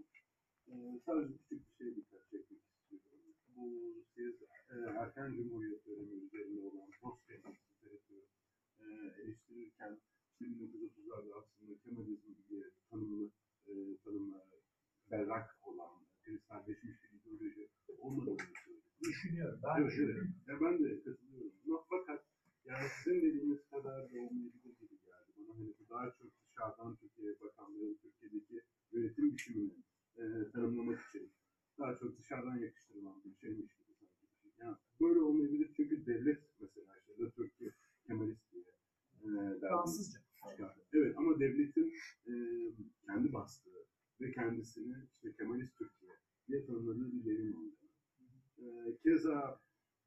E, sadece küçük bir şey dikkat çekmek istiyorum. Bu siz e, erken cumhuriyet dönemi üzerinde olan post literatürü e, eleştirirken işte 1930'larda aslında Kemalizm diye tanımlı, e, tanımlı berrak olan, kristalleşmiş bir ideoloji olmadığını söylüyor. Düşünüyorum. Ben Evet, evet. Ya ben de katılıyorum. Fakat yani sizin dediğiniz kadar da olmayabilir gibi geldi bana. Hani bu daha çok dışarıdan Türkiye'ye bakanların Türkiye'deki yönetim biçimini e, tanımlamak için daha çok dışarıdan yakıştırılan bir şeymiş gibi sanki. bir şey. Yani böyle olmayabilir çünkü devlet mesela işte de Türkiye Kemalist diye e, derdi. Fransızca. çıkardı. Evet ama devletin e, kendi bastığı ve kendisini işte Kemalist Türkiye diye tanımladığı bir devrim oldu. E, keza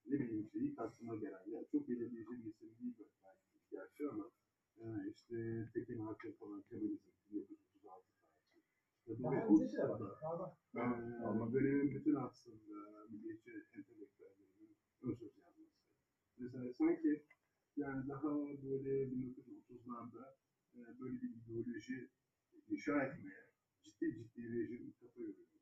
ne bileyim işte ilk aklıma gelen ya çok belirleyici bir isim değil belki gerçi ama e, işte Tekin Hakem falan Kemalizm 1936 tarihi. İşte bu Daha ve önce de o- var. Galiba. ee, ama dönemin bütün aslında milliyetçi entelektüellerinin ön söz yazması. Mesela sanki yani daha böyle 1930'larda e, böyle bir ideoloji inşa etmeye ciddi ciddi rejim kafa yoruyormuş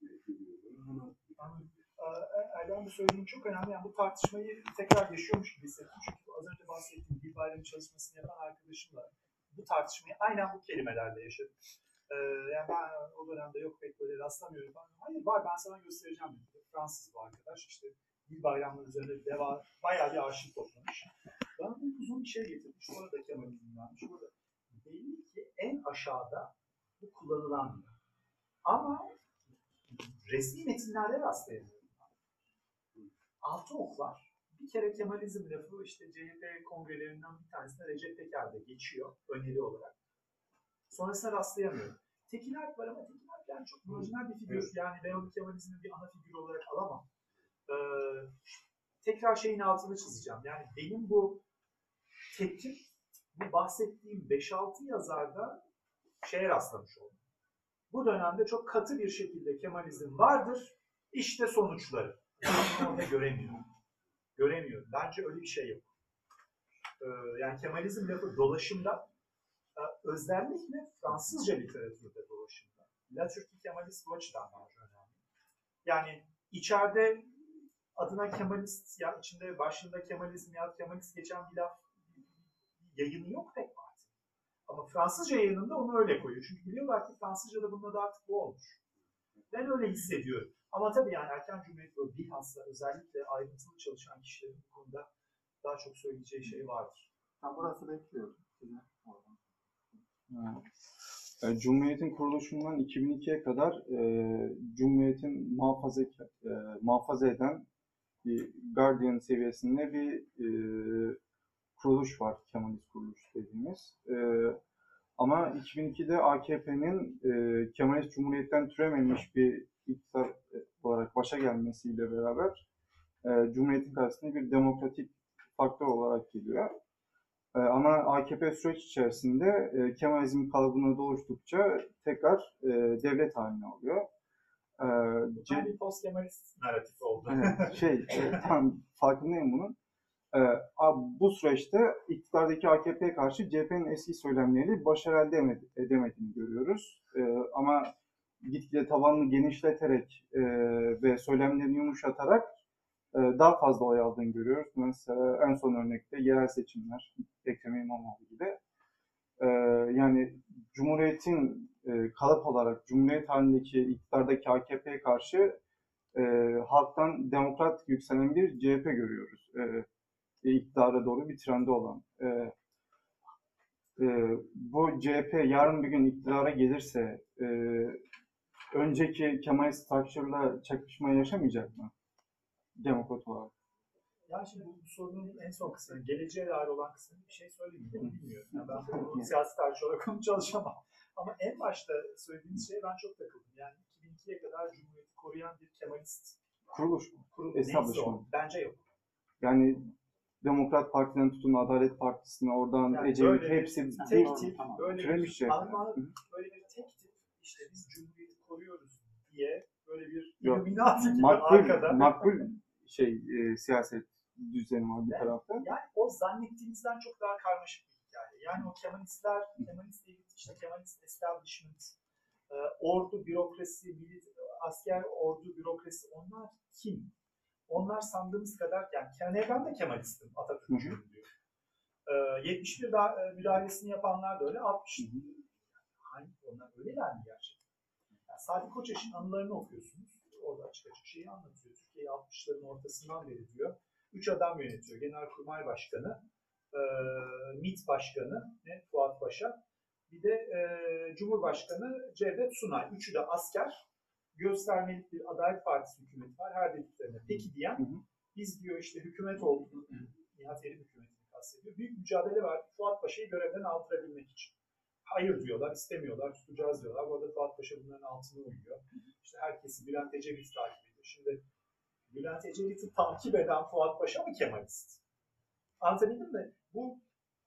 gibi geliyor bana ama Anladım. Ee, Erdem Bey söylediğim önemli. Yani bu tartışmayı tekrar yaşıyormuş gibi hissettim. Çünkü az önce bahsettiğim Dil Bayramı çalışmasını yapan arkadaşımla bu tartışmayı aynen bu kelimelerle yaşadım. Ee, yani ben o dönemde yok pek böyle rastlamıyorum. Ben, Hayır var ben sana göstereceğim dedi. Fransız bu arkadaş işte Dil Bayramları üzerine deva, bayağı bir arşiv toplamış. Bana bir uzun bir şey getirmiş. Orada Kemalizm'denmiş. Orada belli ki en aşağıda bu kullanılan. Ama resmi metinlerde rastlayamıyorum. Altı oklar. Bir kere Kemalizm lafı işte CHP kongrelerinden bir tanesinde Recep Peker'de geçiyor öneri olarak. Sonrasında rastlayamıyorum. Tekin Alp var ama Tekin Alp yani çok marjinal bir figür. Yani ben onu Kemalizmin bir ana figür olarak alamam. Ee, tekrar şeyin altını çizeceğim. Yani benim bu tepkim bu bahsettiğim 5-6 yazarda şeye rastlamış oldum. Bu dönemde çok katı bir şekilde Kemalizm vardır. İşte sonuçları. Orada göremiyorum. Göremiyorum. Bence öyle bir şey yok. Ee, yani Kemalizm lafı dolaşımda e, özellikle Fransızca literatürde dolaşımda. La Türkiye Kemalist bu açıdan bence önemli. Yani içeride adına Kemalist ya içinde başında Kemalizm ya Kemalist geçen bir laf yayını yok pek var. Ama Fransızca yayınında onu öyle koyuyor. Çünkü biliyorlar ki Fransızca'da bunun adı artık bu olmuş. Ben öyle hissediyorum. Ama tabii yani erken cumhuriyet ve bilhassa özellikle ayrıntılı çalışan kişilerin bu konuda daha çok söyleyeceği şey vardır. Ben burası bekliyorum. Oradan. E, Cumhuriyet'in kuruluşundan 2002'ye kadar e, Cumhuriyet'in muhafaza, e, muhafaza eden bir Guardian seviyesinde bir e, kuruluş var, Kemalist kuruluş dediğimiz. E, ama 2002'de AKP'nin e, Kemalist Cumhuriyet'ten türememiş bir iktidar e, olarak başa gelmesiyle beraber e, Cumhuriyet'in karşısında bir demokratik faktör olarak geliyor. E, ama AKP süreç içerisinde e, Kemalizm kalıbını doluştukça tekrar e, devlet haline alıyor. E, C- bir post-Kemalist narratif oldu. Evet, şey, <laughs> e, tam farkındayım bunun. A- bu süreçte iktidardaki AKP'ye karşı CHP'nin eski söylemleri başarı elde emedi- edemediğini görüyoruz. Ee, ama gitgide tabanını genişleterek e, ve söylemlerini yumuşatarak e, daha fazla oy aldığını görüyoruz. Mesela en son örnekte yerel seçimler, Ekrem İmamoğlu gibi. Ee, yani Cumhuriyet'in e, kalıp olarak Cumhuriyet halindeki iktidardaki AKP'ye karşı e, halktan demokrat yükselen bir CHP görüyoruz. E, e, iktidara doğru bir trendi olan. E, e, bu CHP yarın bir gün iktidara gelirse e, önceki Kemal Structure'la çakışma yaşamayacak mı? Demokrat olarak. Yani şimdi bu, sorunun en son kısmı, geleceğe dair olan kısmını bir şey söyleyeyim mi? Bilmiyorum. Yani ben bunu siyasi tarihçi olarak <laughs> onu çalışamam. Ama en başta söylediğiniz şeye ben çok takıldım. Yani 2002'ye kadar Cumhuriyeti koruyan bir Kemalist Kuruluş mu? neyse Establishment. Bence yok. Yani Demokrat Parti'den tutun Adalet Partisi'ne oradan Yani Ecevit hepsi tek tip, böyle bir, CHP. Alman- böyle bir tek tip, işte biz Cumhuriyeti koruyoruz diye böyle bir. Illuminati gibi makbul, arkada. makbul şey e, siyaset düzeni var bir tarafta. Yani o zannettiğimizden çok daha karmaşık bir hikaye. Yani o Kemalistler, Kemalist elit, işte Kemalist establishment, e, ordu, bürokrasi, asker, ordu, bürokrasi onlar kim? Onlar sandığımız kadar yani ben de Kemalistim, Atatürkçüyüm diyor. E, 71 da, e, müdahalesini yapanlar da öyle, 60. Hangi onlar öyleler mi gerçekten? Sadi Koçeş'in anılarını okuyorsunuz. Orada açık açık şeyi anlatıyor. Türkiye'yi 60'ların ortasından beri diyor. Üç adam yönetiyor. Genelkurmay Başkanı, e, MİT Başkanı ne? Fuat Paşa, bir de e, Cumhurbaşkanı Cevdet Sunay. Üçü de asker. Göstermelik bir Adalet Partisi hükümeti var. Her dediklerine peki diyen. Hı hı. Biz diyor işte hükümet olduk. Nihat Erim hükümetini kastediyor. Büyük mücadele var Fuat Paşa'yı görevden aldırabilmek için. Hayır diyorlar, istemiyorlar, tutacağız diyorlar. Bu arada Fuat Paşa bunların altına uyuyor. İşte herkesi Bülent Ecevit takip ediyor. Şimdi Bülent Ecevit'i takip eden Fuat Paşa mı Kemalist? Anlatabildim mi? Bu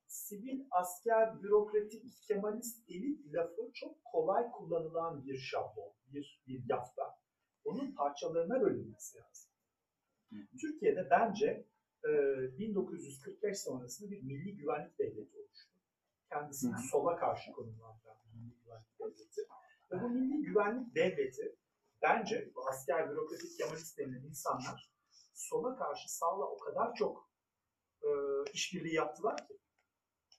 sivil, asker, bürokratik, Kemalist elit lafı çok kolay kullanılan bir şablon, bir, bir yafta. Onun parçalarına bölünmesi lazım. Türkiye'de bence e, 1945 sonrasında bir milli güvenlik devleti oluştu. Kendisini Hı sola karşı konumlandıran milli güvenlik devleti. Ve bu milli güvenlik devleti bence bu asker, bürokratik, Kemalist denilen insanlar sola karşı sağla o kadar çok e, işbirliği yaptılar ki.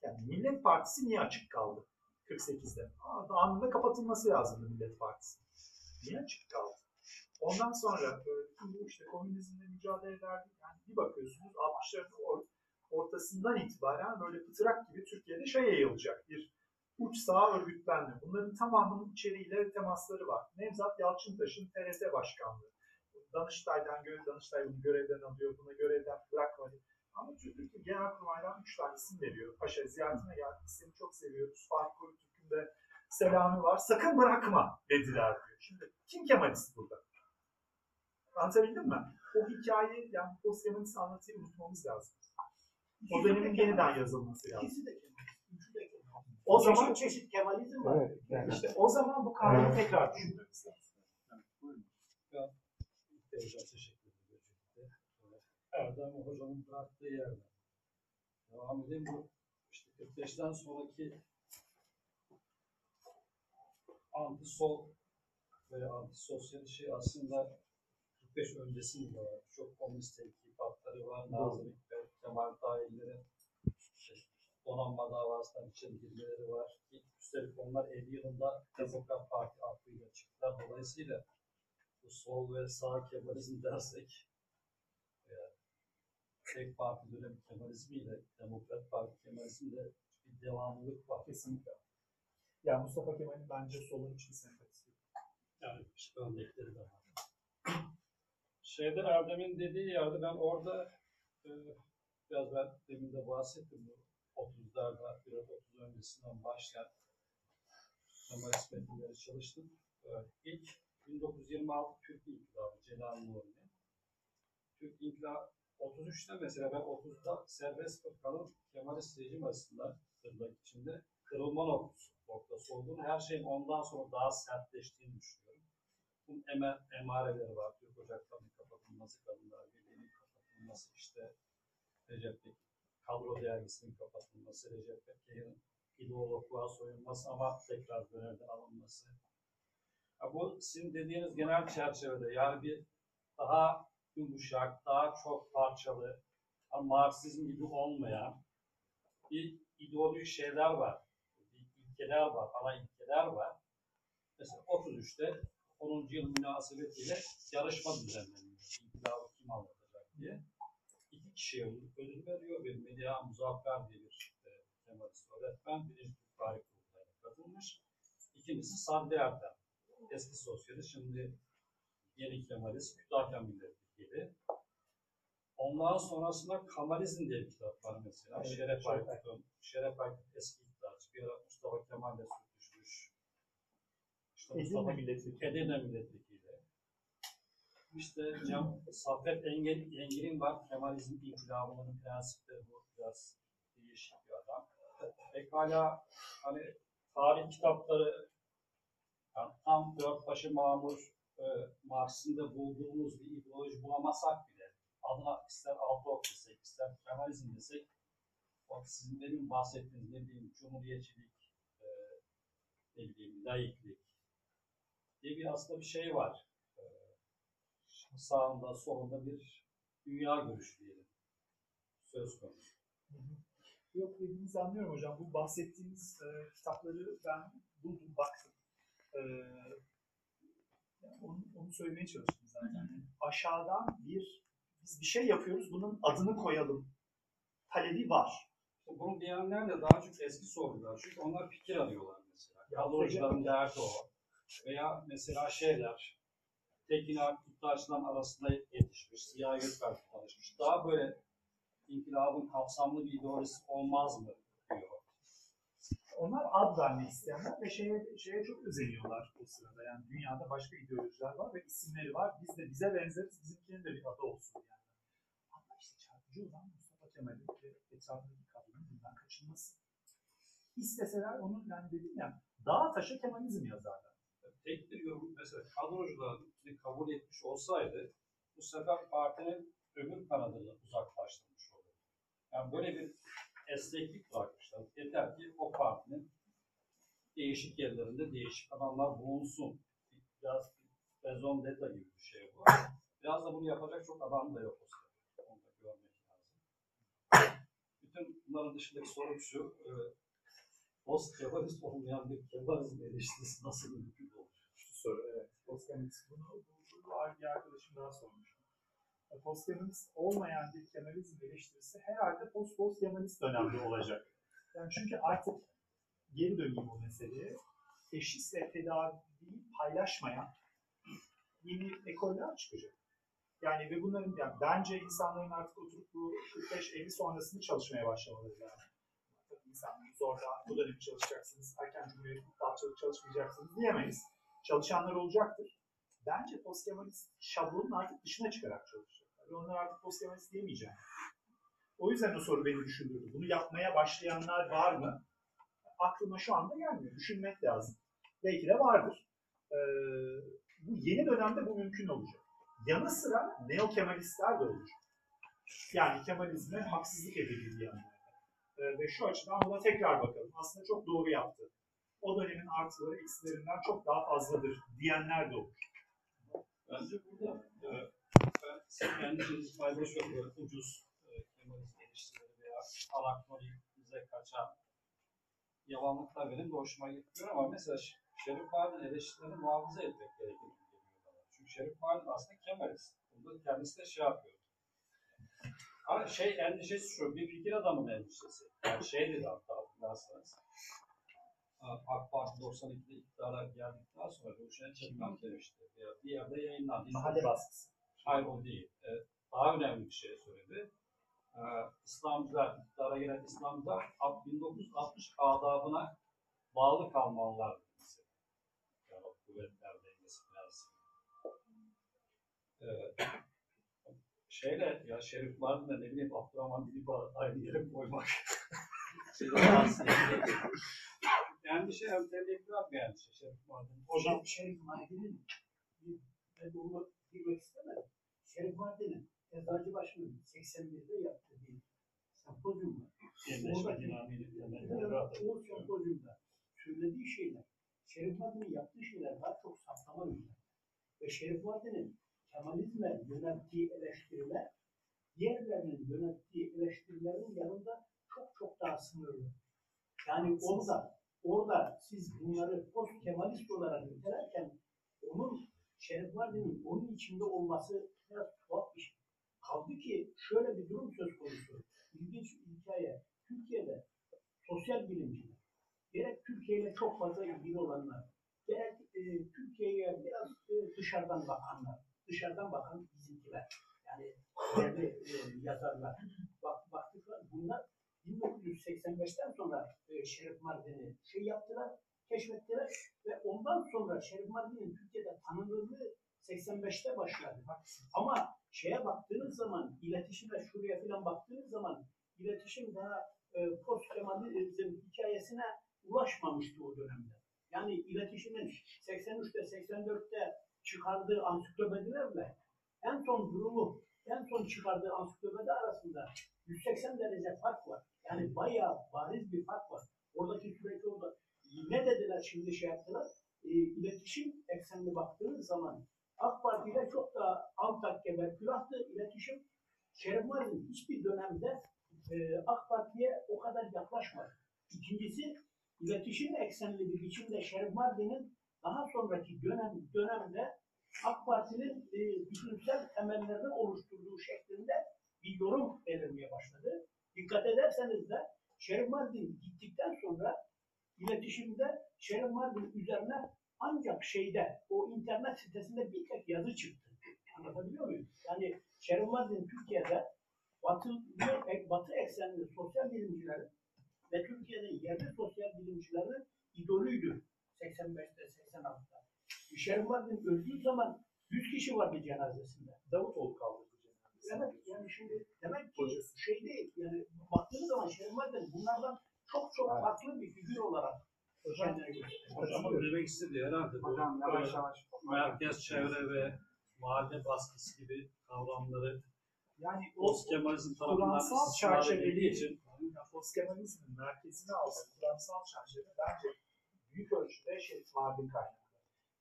Yani Millet Partisi niye açık kaldı 48'de? Aa, anında kapatılması lazımdı Millet Partisi. Niye açık kaldı? Ondan sonra e, bu işte komünizmle mücadele ederdik. Yani bir bakıyorsunuz 60'ların or- ortasından itibaren böyle pıtırak gibi Türkiye'de şey yayılacak. Bir uç sağ örgütlenme. Bunların tamamının içeriğiyle temasları var. Nevzat Yalçıntaş'ın TRT başkanlığı. Danıştay'dan göre Danıştay bunu görevden alıyor, buna görevden bırakmadı. Ama Türkiye Genelkurmay'dan üç tane isim veriyor. Paşa ziyaretine geldi, seni çok seviyoruz. Fatih Korutürk'ün de selamı var. Sakın bırakma dediler diyor. Şimdi kim Kemalist burada? Anlatabildim mi? O hikayeyi yani post anlatıyı unutmamız lazım. O dönemin yeniden yazılması lazım. O zaman çeşit Kemalizm var. Evet, yani. işte o zaman bu kavramı tekrar düşünmemiz lazım. Ederim. Erdem Hocam'ın bıraktığı yerden. Devam edeyim bu. İşte 45'ten sonraki anti-sol veya anti-sosyal şey aslında 45 öncesinde var. Çok komünist tenkipatları var. Nazım Hikmet, Kemal Tahirlerin donanma davasından içeri girmeleri var. Üstelik onlar 50 yılında Demokrat Parti aklıyla çıktılar. Dolayısıyla bu sol ve sağ Kemalizm dersek veya tek parti dönemi Kemalizmiyle Demokrat Parti Kemalizmde bir devamlılık var. Kesinlikle. Yani Mustafa Kemal'in bence solun hiçbir sempatisi yok. Yani işte örnekleri de var. Şeyde Erdem'in dediği yerde ben orada e, biraz ben demin de bahsettim bu 30'larda biraz 30 öncesinden başlayan Kemalist metinleri çalıştım. E, ilk 1926 Türk İnkılabı Celal Nuri'nin. Türk İnkılabı 33'te mesela ben 30'da serbest bırakalım Kemalist rejim arasında tırnak içinde kırılma noktası, noktası olduğunu, her şeyin ondan sonra daha sertleştiğini düşünüyorum. Bunun emel, emareleri var. Türk Ocakları'nın kapatılması, Kadınlar Birliği'nin kapatılması, işte Recep Bey, kadro dergisinin kapatılması, Recep Bekir'in ideologluğa soyulması ama tekrar görevden alınması. Ya bu sizin dediğiniz genel çerçevede yani bir daha yumuşak, daha çok parçalı, Marksizm gibi olmayan bir ideolojik şeyler var. Bir ilkeler var, ana ilkeler var. Mesela 33'te 10. yıl münasebetiyle yarışma düzenleniyor. İnkılabı kim anlatacak diye. İki kişiye ödül veriyor. Bir Melia Muzaffer diye bir e, Kemalist öğretmen. Birinci Türk Tarih Kurulu'na katılmış. İkincisi Sadri Ertem. Eski sosyalist, şimdi yeni Kemalist, Kütahya milletvekili. Ondan sonrasında Kamalizm diye bir kitap var mesela. Evet, Şeref Aykut'un, Şeref Aykut eski iktidarcı. Bir ara Mustafa Kemal'le sürtüşmüş. Mustafa milletvekili. Edirne milletvekili. İşte Cem, Saffet Engel, Engel'in var. Kemalizm inkılabının prensipleri bu. Biraz değişik bir adam. Pekala hani tarih kitapları yani tam dört başı mamur e, Marx'ın da bulduğumuz bir ideoloji bulamasak bile adına ister Altok desek, ister Kemalizm desek o sizin demin bahsettiğiniz ne bileyim cumhuriyetçilik, e, ne bileyim laiklik diye bir aslında bir şey var. E, sağında solunda bir dünya görüşü diyelim. Söz konusu. Yok dediğinizi anlıyorum hocam. Bu bahsettiğiniz e, kitapları ben buldum, baktım. E, yani onu, onu söylemeye çalıştım zaten. Yani aşağıdan bir, biz bir şey yapıyoruz, bunun adını koyalım talebi var. Bunu diyenler de daha çok eski sordular. Çünkü onlar fikir arıyorlar mesela. Kadrocuların derdi o. Veya mesela şeyler, Tekin Alp Kutluarslan arasında yetişmiş, Ziya Gökalp tanışmış. Daha böyle inkılabın kapsamlı bir ideolojisi olmaz mı diyor. Onlar ad vermek isteyenler ve şeye, şeye çok özeniyorlar o sırada. Yani dünyada başka ideolojiler var ve isimleri var. Biz de bize benzeriz, bizimkinin de bir adı olsun yani. Ama işte çarpıcı olan Mustafa Kemal'in ve etrafındaki kadının bundan kaçınması. İsteseler onu yani dedim ya, dağa taşa Kemalizm yazarlar. Tek bir yorum mesela kadrocuların kabul etmiş olsaydı bu sefer partinin öbür kanadını uzaklaştırmış olur. Yani böyle bir esneklik bırakmışlar. Yeter ki o partinin değişik yerlerinde değişik adamlar bulunsun. Biraz rezon deta gibi bir şey bu. Biraz da bunu yapacak çok adam da yok o. Onu da görmek lazım. Bütün bunların dışındaki sorum şu. E, post Kemalist olmayan bir Kemalizm eleştirisi nasıl mümkün olur? Soru evet. Postkemalist bunu, bunu, bir arkadaşım daha sormuş. E, Postkemalist olmayan bir Kemalizm eleştirisi herhalde post post Kemalist dönemde olacak. Yani çünkü artık geri döneyim o meseleye. Teşhisle tedaviyi paylaşmayan yeni ekoller çıkacak. Yani ve bunların yani bence insanların artık oturup bu 45-50 sonrasını çalışmaya başlamaları lazım. Tabii insanlar zorla bu dönemi çalışacaksınız, erken cumhuriyet çalışmayacaksınız diyemeyiz. Çalışanlar olacaktır. Bence postkemalist şablonun artık dışına çıkarak çalışacaklar. Ve onlar artık postkemalist diyemeyecek. O yüzden o soru beni düşündürdü. Bunu yapmaya başlayanlar var mı? Aklıma şu anda gelmiyor. Düşünmek lazım. Belki de vardır. Ee, bu yeni dönemde bu mümkün olacak. Yanı sıra neo-kemalistler de olacak. Yani Kemalizme haksızlık edildiği diyenler. Ee, ve şu açıdan buna tekrar bakalım. Aslında çok doğru yaptı. O dönemin artıları eksilerinden çok daha fazladır diyenler de olur. Bence burada e, ben endişenizi paylaşıyorum. Böyle ucuz e, Kemalist eleştirileri veya anakronimize kaçan yalanlıklar benim de hoşuma gitmiyor ama mesela Şerif Mardin eleştirilerini muhafaza etmek gerekir. Çünkü Şerif Mardin aslında Kemalist. Bunda kendisi de şey yapıyor. Ama şey endişesi şu, bir fikir adamının endişesi. Yani şey dedi hatta hatırlarsanız. AK Parti 92'de iktidara geldikten sonra Ruşen Çakmak demişti. Bir yerde yayınlandı. Mahalle baskısı. Hayır o değil. Ee, daha önemli bir şey söyledi. Ee, İslamcılar, iktidara gelen İslamcılar 1960 adabına bağlı kalmalılar dedi. Yani kuvvetler dengesi prensibine. Ee, şeyle ya Şerif Mardin'le ne bileyim Abdurrahman Dilip'a aynı yere koymak. <laughs> Şeyde şey entelektüel bir endişe Şerif Mardin. Hocam Şerif bir ben bunu girmek istemedim. Şerif Mardin'in Eczacıbaşı'nın 81'de yaptığı bir sempozyum var. Atıyor. o sempozyumda söylediği şeyler, Şerif Mardin'in yaptığı şeyler daha çok saptama üzerine. Ve Şerif Mardin'in Kemalizme yönelttiği eleştiriler, diğerlerinin yönelttiği eleştirilerin yanında çok çok daha sınırlı. Yani orada, orada siz bunları post Kemalist olarak nitelerken onun Şerif Mardin'in onun içinde olması biraz tuhaf bir şey. Kaldı ki şöyle bir durum söz konusu. İlginç bir hikaye. Türkiye'de sosyal bilimciler, gerek Türkiye ile çok fazla ilgili olanlar, gerek e, Türkiye'ye biraz e, dışarıdan bakanlar, dışarıdan bakan bizimkiler, yani değerli e, yazarlar, bak, baktıklar bunlar 1985'ten sonra e, Şerif Mardin'i şey yaptılar, keşfettiler ve ondan sonra Şerif Mardin'in Türkiye'de tanınırlığı 85'te başladı. Ama şeye baktığınız zaman, iletişime şuraya falan baktığınız zaman iletişim daha e, post hikayesine ulaşmamıştı o dönemde. Yani iletişimin 83'te 84'te çıkardığı ansiklopedilerle en son durumu, en son çıkardığı ansiklopedi arasında 180 derece fark var. Yani bayağı bariz bir fark var. Oradaki süreç orada. Ne dediler şimdi şey yaptılar? E, iletişim eksenli baktığınız zaman AK Parti ile çok daha Antakya ve külahtı iletişim. Şerif Mardin hiçbir dönemde e, AK Parti'ye o kadar yaklaşmadı. İkincisi iletişim eksenli bir biçimde Şerif Mardin'in daha sonraki dönem dönemde AK Parti'nin e, düşünsel temellerini oluşturduğu şeklinde bir yorum belirmeye başladı. Dikkat ederseniz de Şerif Mardin gittikten sonra iletişimde Şerif Mardin üzerine ancak şeyde o internet sitesinde bir tek yazı çıktı. Anlatabiliyor muyum? Yani Şerif Mardin Türkiye'de Batı, Batı eksenli sosyal bilimcilerin ve Türkiye'nin yerli sosyal bilimcilerin idolüydü 85'te 86'da. Şerif Mardin öldüğü zaman 100 kişi vardı cenazesinde. Davutoğlu kaldırdı Evet yani şimdi demek ki şey değil yani baktığınız zaman Şerif Mardin bunlardan çok çok Evet. farklı bir figür olarak gösteriyor. Hocamın demek istediği herhalde bu Hocam yavaş yavaş. merkez çevre ve mahalle baskısı gibi kavramları Yani o post Kemalizm tarafından Kuransal istismar edildiği çerçeveli için Postkemalizmin merkezine alan kuramsal çerçeve bence büyük ölçüde Şerif Mardin kaynaklı.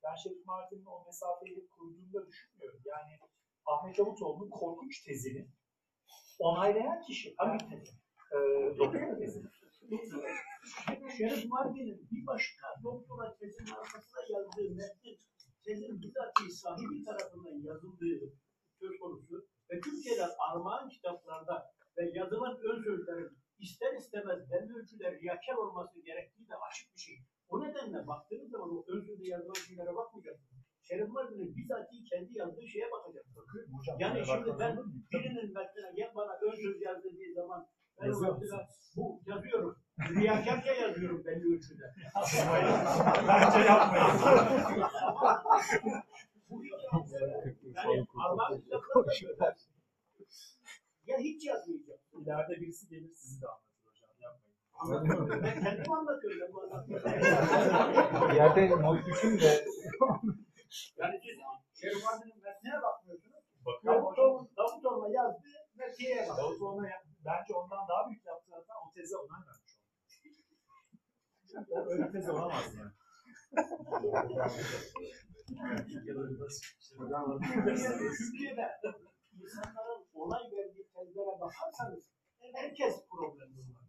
Ben Şerif Mardin'in o mesafeyi kurduğunda düşünmüyorum. Yani Ahmet Davutoğlu'nun korkunç tezini onaylayan kişi. Hangi tezi? Ee, doktora tezi. Şerif Mardin'in bir başka doktora tezinin arkasında yazdığı metnin tezin bizatihi sahibi tarafından yazıldığı söz konusu ve Türkiye'de armağan kitaplarda ve yazılan ön sözlerin ister istemez belli ölçüde riyakar olması gerektiği de açık bir şey. O nedenle baktığınız zaman o ön sözde yazılan şeylere bakmayacaksınız. Şerif Mardin'in bizatihi kendi yazdığı şeye bakacaksınız. Yani şimdi ben birinin metnine gel bana ön söz yaz dediği zaman ben metnine bu yazıyorum. Riyakarca yazıyorum belli ölçüde. <laughs> Bence yapmayın. Bu yani. Ya hiç yazmayacağım. İleride birisi gelir sizi de anlatır hocam. Yapmayın. Anlatıyorum. Ben kendim anlatıyorum. Bu. Yerde düşün de Yani siz Şerif Mardin'in metnine bakmıyorsunuz. Bakıyorum. Davutoğlu, Davutoğlu'na yazdığı metniye bak. Davutoğlu'na yap- bence ondan daha büyük yaptığı hata o teze onay vermiş oldu. Öyle teze olamaz yani. Türkiye'de insanların olay verdiği tezlere bakarsanız herkes problemli var.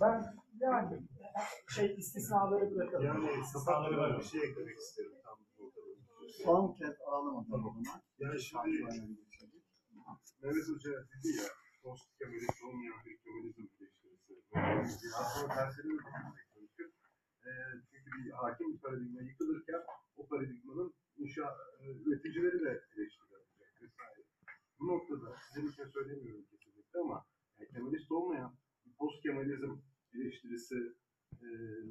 Ben yani şey istisnaları bırakalım. Yani istisnaları ben bir bırakalım. şey eklemek noktada. Son kez alalım o zaman. Yani şimdi Mehmet Hoca dedi ya, post Kemalizm olmayan bir Kemalizm eleştirisi. Yani Aslında tersine de düşünmek mümkün. bir hakim bir paradigma yıkılırken o paradigmanın inşa e, üreticileri de eleştiri yapacak vesaire. Bu noktada sizin için söylemiyorum kesinlikle ama yani Kemalist olmayan post Kemalizm eleştirisi e,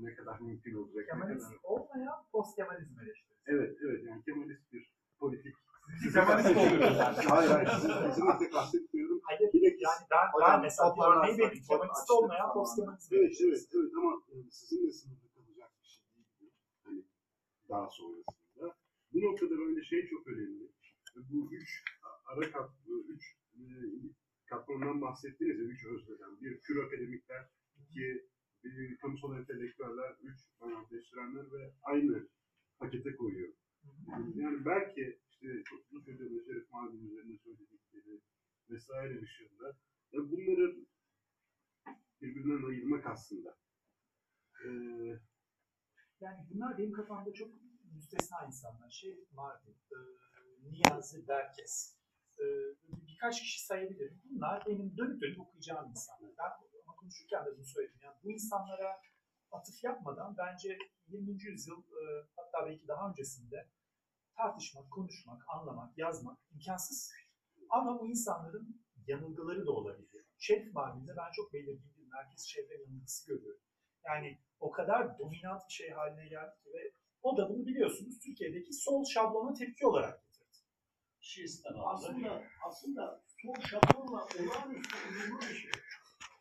ne kadar mümkün olacak? Kemalist kadar- olmayan post Kemalizm eleştirisi. Evet, evet. Yani Kemalist bir politik. Kemalist oluyoruz. <laughs> hayır, hayır. Kesinlikle kastetmiyorum. Hayır, Bilakis- yani ben, ben mesela bir örneği vereyim. Kemalist olmayan post Kemalizm Evet, evet, evet ama e, sizinle sınırlı kalacak bir şey değil bu. Hani daha sonrasında. Bu noktada böyle şey çok önemli. Ve Bu üç a- ara kat, üç e, katmandan bahsettiniz ya, üç özneden. Bir, pür akademikler, iki, bir kamusal entelektüeller, üç, sanatleştirenler ve aynı pakete koyuyor. Yani belki işte çok uzun süredir Şerif Mardin üzerine söyledikleri vesaire dışında ya bunları birbirinden ayırmak aslında. Ee, Yani bunlar benim kafamda çok müstesna insanlar. Şey Mardin, e, Niyazi Berkes, e, birkaç kişi sayabilirim. Bunlar benim dönüp dönüp okuyacağım insanlar. Ben konuşurken de bunu söyledim. Yani bu insanlara atıf yapmadan bence 20. yüzyıl e, hatta belki daha öncesinde tartışmak, konuşmak, anlamak, yazmak imkansız. Ama bu insanların yanılgıları da olabilir. Şerif Mardin'de ben çok belirgin bir merkez çevre yanılgısı görüyorum. Yani o kadar dominant bir şey haline geldi ki ve o da bunu biliyorsunuz Türkiye'deki sol şablona tepki olarak getirdi. Şiistten aldı. Aslında, aslında sol şablonla olağanüstü uyumlu bir şey.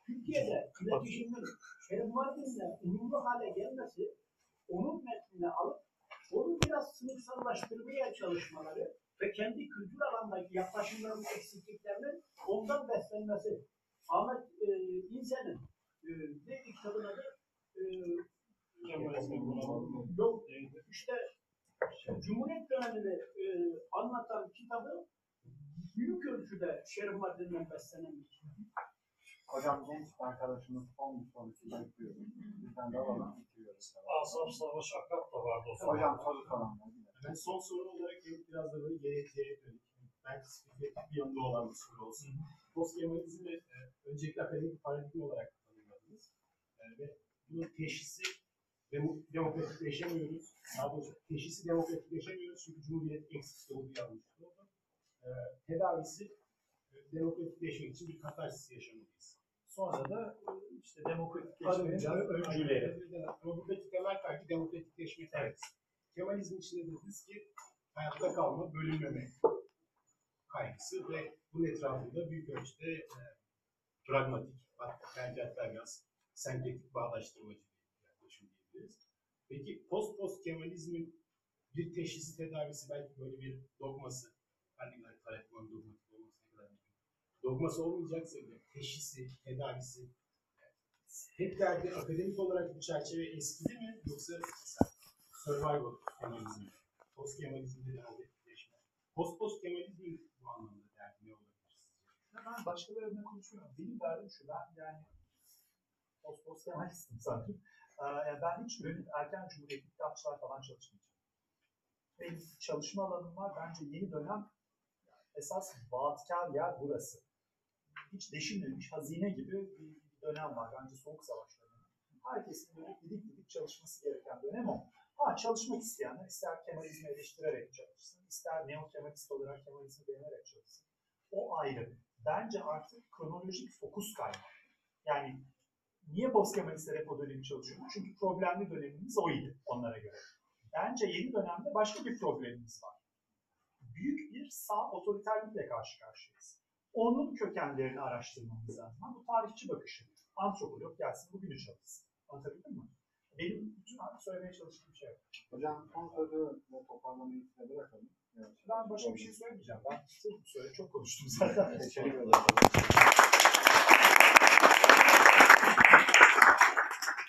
Türkiye'de iletişimin Şerif Mardin'le uyumlu hale gelmesi, onun metnini alıp onu biraz sınıfsallaştırmaya çalışmaları ve kendi kültür alandaki yaklaşımların eksikliklerinin ondan beslenmesi. Ahmet e, İnsen'in e, ne kitabın adı? E, yok, işte Cumhuriyet dönemini e, anlatan kitabı büyük ölçüde Şerif Mardin'den beslenen bir kitap. Hocam genç arkadaşımız son bir sorusu bekliyor. Bizden de alalım bitiriyoruz. Asaf Savaş Akrap da vardı o zaman. Hocam soru soran. Ben son soru olarak biraz da böyle geleceğe dönük. Belki spekülatif bir yanında olan bir soru olsun. Post Kemalizmi e, öncelikle akademik paradigma olarak tanımladınız. E, ve bunun teşhisi demo, demokratikleşemiyoruz. Daha doğrusu teşhisi demokratikleşemiyoruz çünkü Cumhuriyet eksik olduğu yanlış oldu. E, tedavisi e, demokratikleşmek için bir katarsis yaşamalıyız. Sonra da e, işte demokratikleşmenin öncüleri. Buradaki temel kaygı demokratikleşmek. Evet. Kemalizm içinde dediniz ki hayatta kalma, bölünmeme kaygısı ve bunun etrafında büyük ölçüde e, pragmatik, belki hatta biraz senkretik bağdaştırmacı bir yaklaşım diyebiliriz. Peki post post Kemalizmin bir teşhisi tedavisi belki böyle bir dogması, hani Tayyip'in dogmatik olması ne kadar mümkün. Dogması olmayacaksa bile teşhisi, tedavisi hep derdi akademik olarak bu çerçeve eskidi mi yoksa mesela survival Kemalizm, post Kemalizm'de derdi etkileşme. Post post Kemalizmin bu anlamda derdi ne olabilir sizce? Ben başkalarına konuşmuyorum. Benim derdim şu, ben yani post post Kemalistim sanırım. Ee, yani ben hiç böyle erken cumhuriyetli kitapçılar falan çalışmayacağım. Benim çalışma alanım var. Bence yeni dönem esas vaatkar yer burası. Hiç deşilmemiş hazine gibi bir dönem var. Bence soğuk savaş dönemi. Herkesin böyle didik didik çalışması gereken dönem o. Ha çalışmak isteyenler ister Kemalizmi eleştirerek çalışsın, ister neo Kemalist olarak Kemalizmi beğenerek çalışsın. O ayrı. Bence artık kronolojik fokus kaynağı. Yani niye postkemalistler hep o dönemi çalışıyor? Çünkü problemli dönemimiz oydu onlara göre. Bence yeni dönemde başka bir problemimiz var. Büyük bir sağ otoriterlikle karşı karşıyayız. Onun kökenlerini araştırmamız lazım. Bu tarihçi bakışı. Antropolog gelsin bugünü çalışsın. Anlatabildim mi? Benim bütün söylemeye çalıştığım şey. Hocam son sözü toparlamayı size bırakalım. Evet. Ben başka bir şey söylemeyeceğim. Ben sırf söyle çok konuştum zaten. Teşekkür ederim.